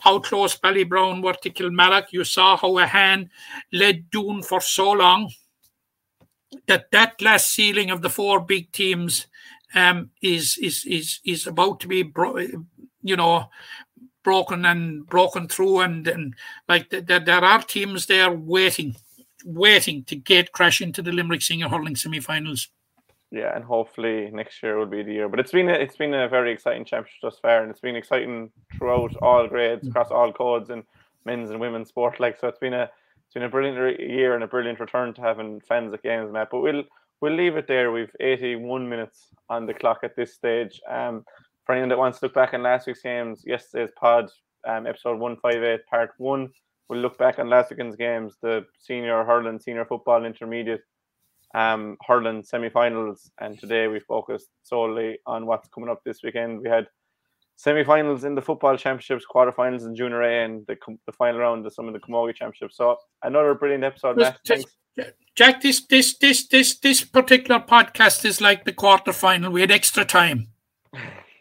how close Ballybrown were to Kilmallock. You saw how Ahane led Doon for so long that that last ceiling of the four big teams um, is is is is about to be, bro- you know, broken and broken through, and and like th- th- there are teams there waiting, waiting to get crash into the Limerick Senior Hurling semi-finals. Yeah, and hopefully next year will be the year. But it's been a, it's been a very exciting championship thus far, and it's been exciting throughout all grades, across all codes, and men's and women's sport. Like so, it's been a it's been a brilliant year and a brilliant return to having fans at games, Matt. But we'll we'll leave it there. We've 81 minutes on the clock at this stage. Um, for anyone that wants to look back on last week's games, yesterday's pod, um, episode 158, part one. We'll look back on last weekend's games, the senior hurling, senior football, intermediate um, hurling semi-finals, and today we focused solely on what's coming up this weekend. We had semi-finals in the football championships, quarterfinals in junior A, and the, the final round of some of the Camogie championships. So another brilliant episode, Matt. Thanks. Jack, this this this this this particular podcast is like the quarter final. We had extra time.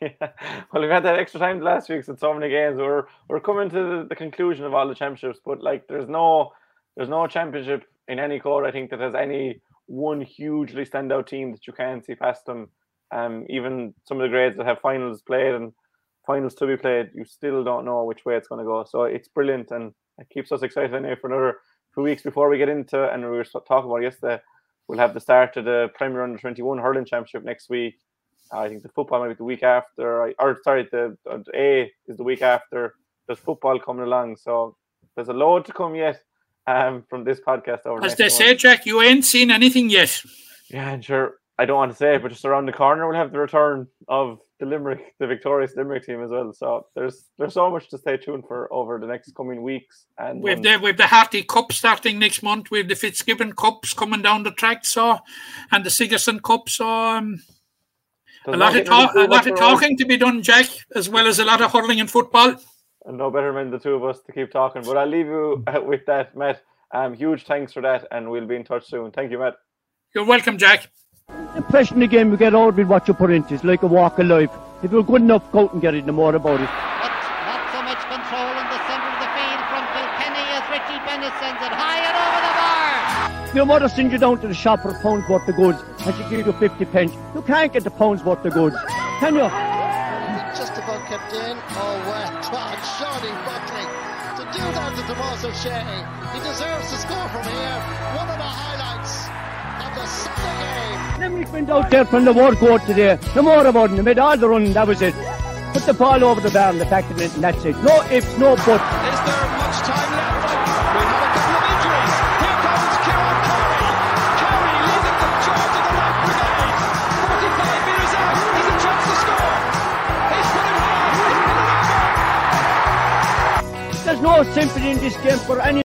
Yeah. [LAUGHS] Well, we've had that extra time last week, so so many games. We're we're coming to the, the conclusion of all the championships, but like there's no there's no championship in any code. I think that has any one hugely standout team that you can't see past them. Um, even some of the grades that have finals played and finals to be played, you still don't know which way it's going to go. So it's brilliant and it keeps us excited anyway for another few weeks before we get into. And we were talking about yesterday. We'll have the start of the Premier Under Twenty One Hurling Championship next week. I think the football might be the week after, or sorry, the, the A is the week after. There's football coming along, so there's a load to come yet um, from this podcast. Over As they month. say, Jack, you ain't seen anything yet. Yeah, and sure. I don't want to say it, but just around the corner we'll have the return of the Limerick, the victorious Limerick team as well. So there's there's so much to stay tuned for over the next coming weeks. And months. the we've the Harty Cup starting next month. We've the Fitzgibbon Cups coming down the track, so and the Sigerson Cup. So um, There's a lot of talk, a lot of talking to be done, Jack, as well as a lot of hurling and football. and no better than the two of us to keep talking. But I'll leave you uh, [LAUGHS] with that, Matt. Um, huge thanks for that, and we'll be in touch soon. Thank you, Matt. You're welcome, Jack. The impression again you get out with what you put into. It's like a walk of life. If you're good enough, go out and get it, no more about it. But not so much control in the centre of the field from Kilkenny as Richie Bennett sends it high and over the bar. Your mother sends you down to the shop for a pound's worth of goods and she gives you 50 pence. You can't get the pound's worth of goods, can you? Just about kept in. Oh, well done, Shawnee Buckley. To do that to Tommaso Shea, he deserves to score from here. One of the highlights of the Sunday game. Limerick went out there from the war court today. No more about it. They made all the running, that was it. Put the ball over the bar and the back of it, and that's it. No ifs, no buts. No in this game for any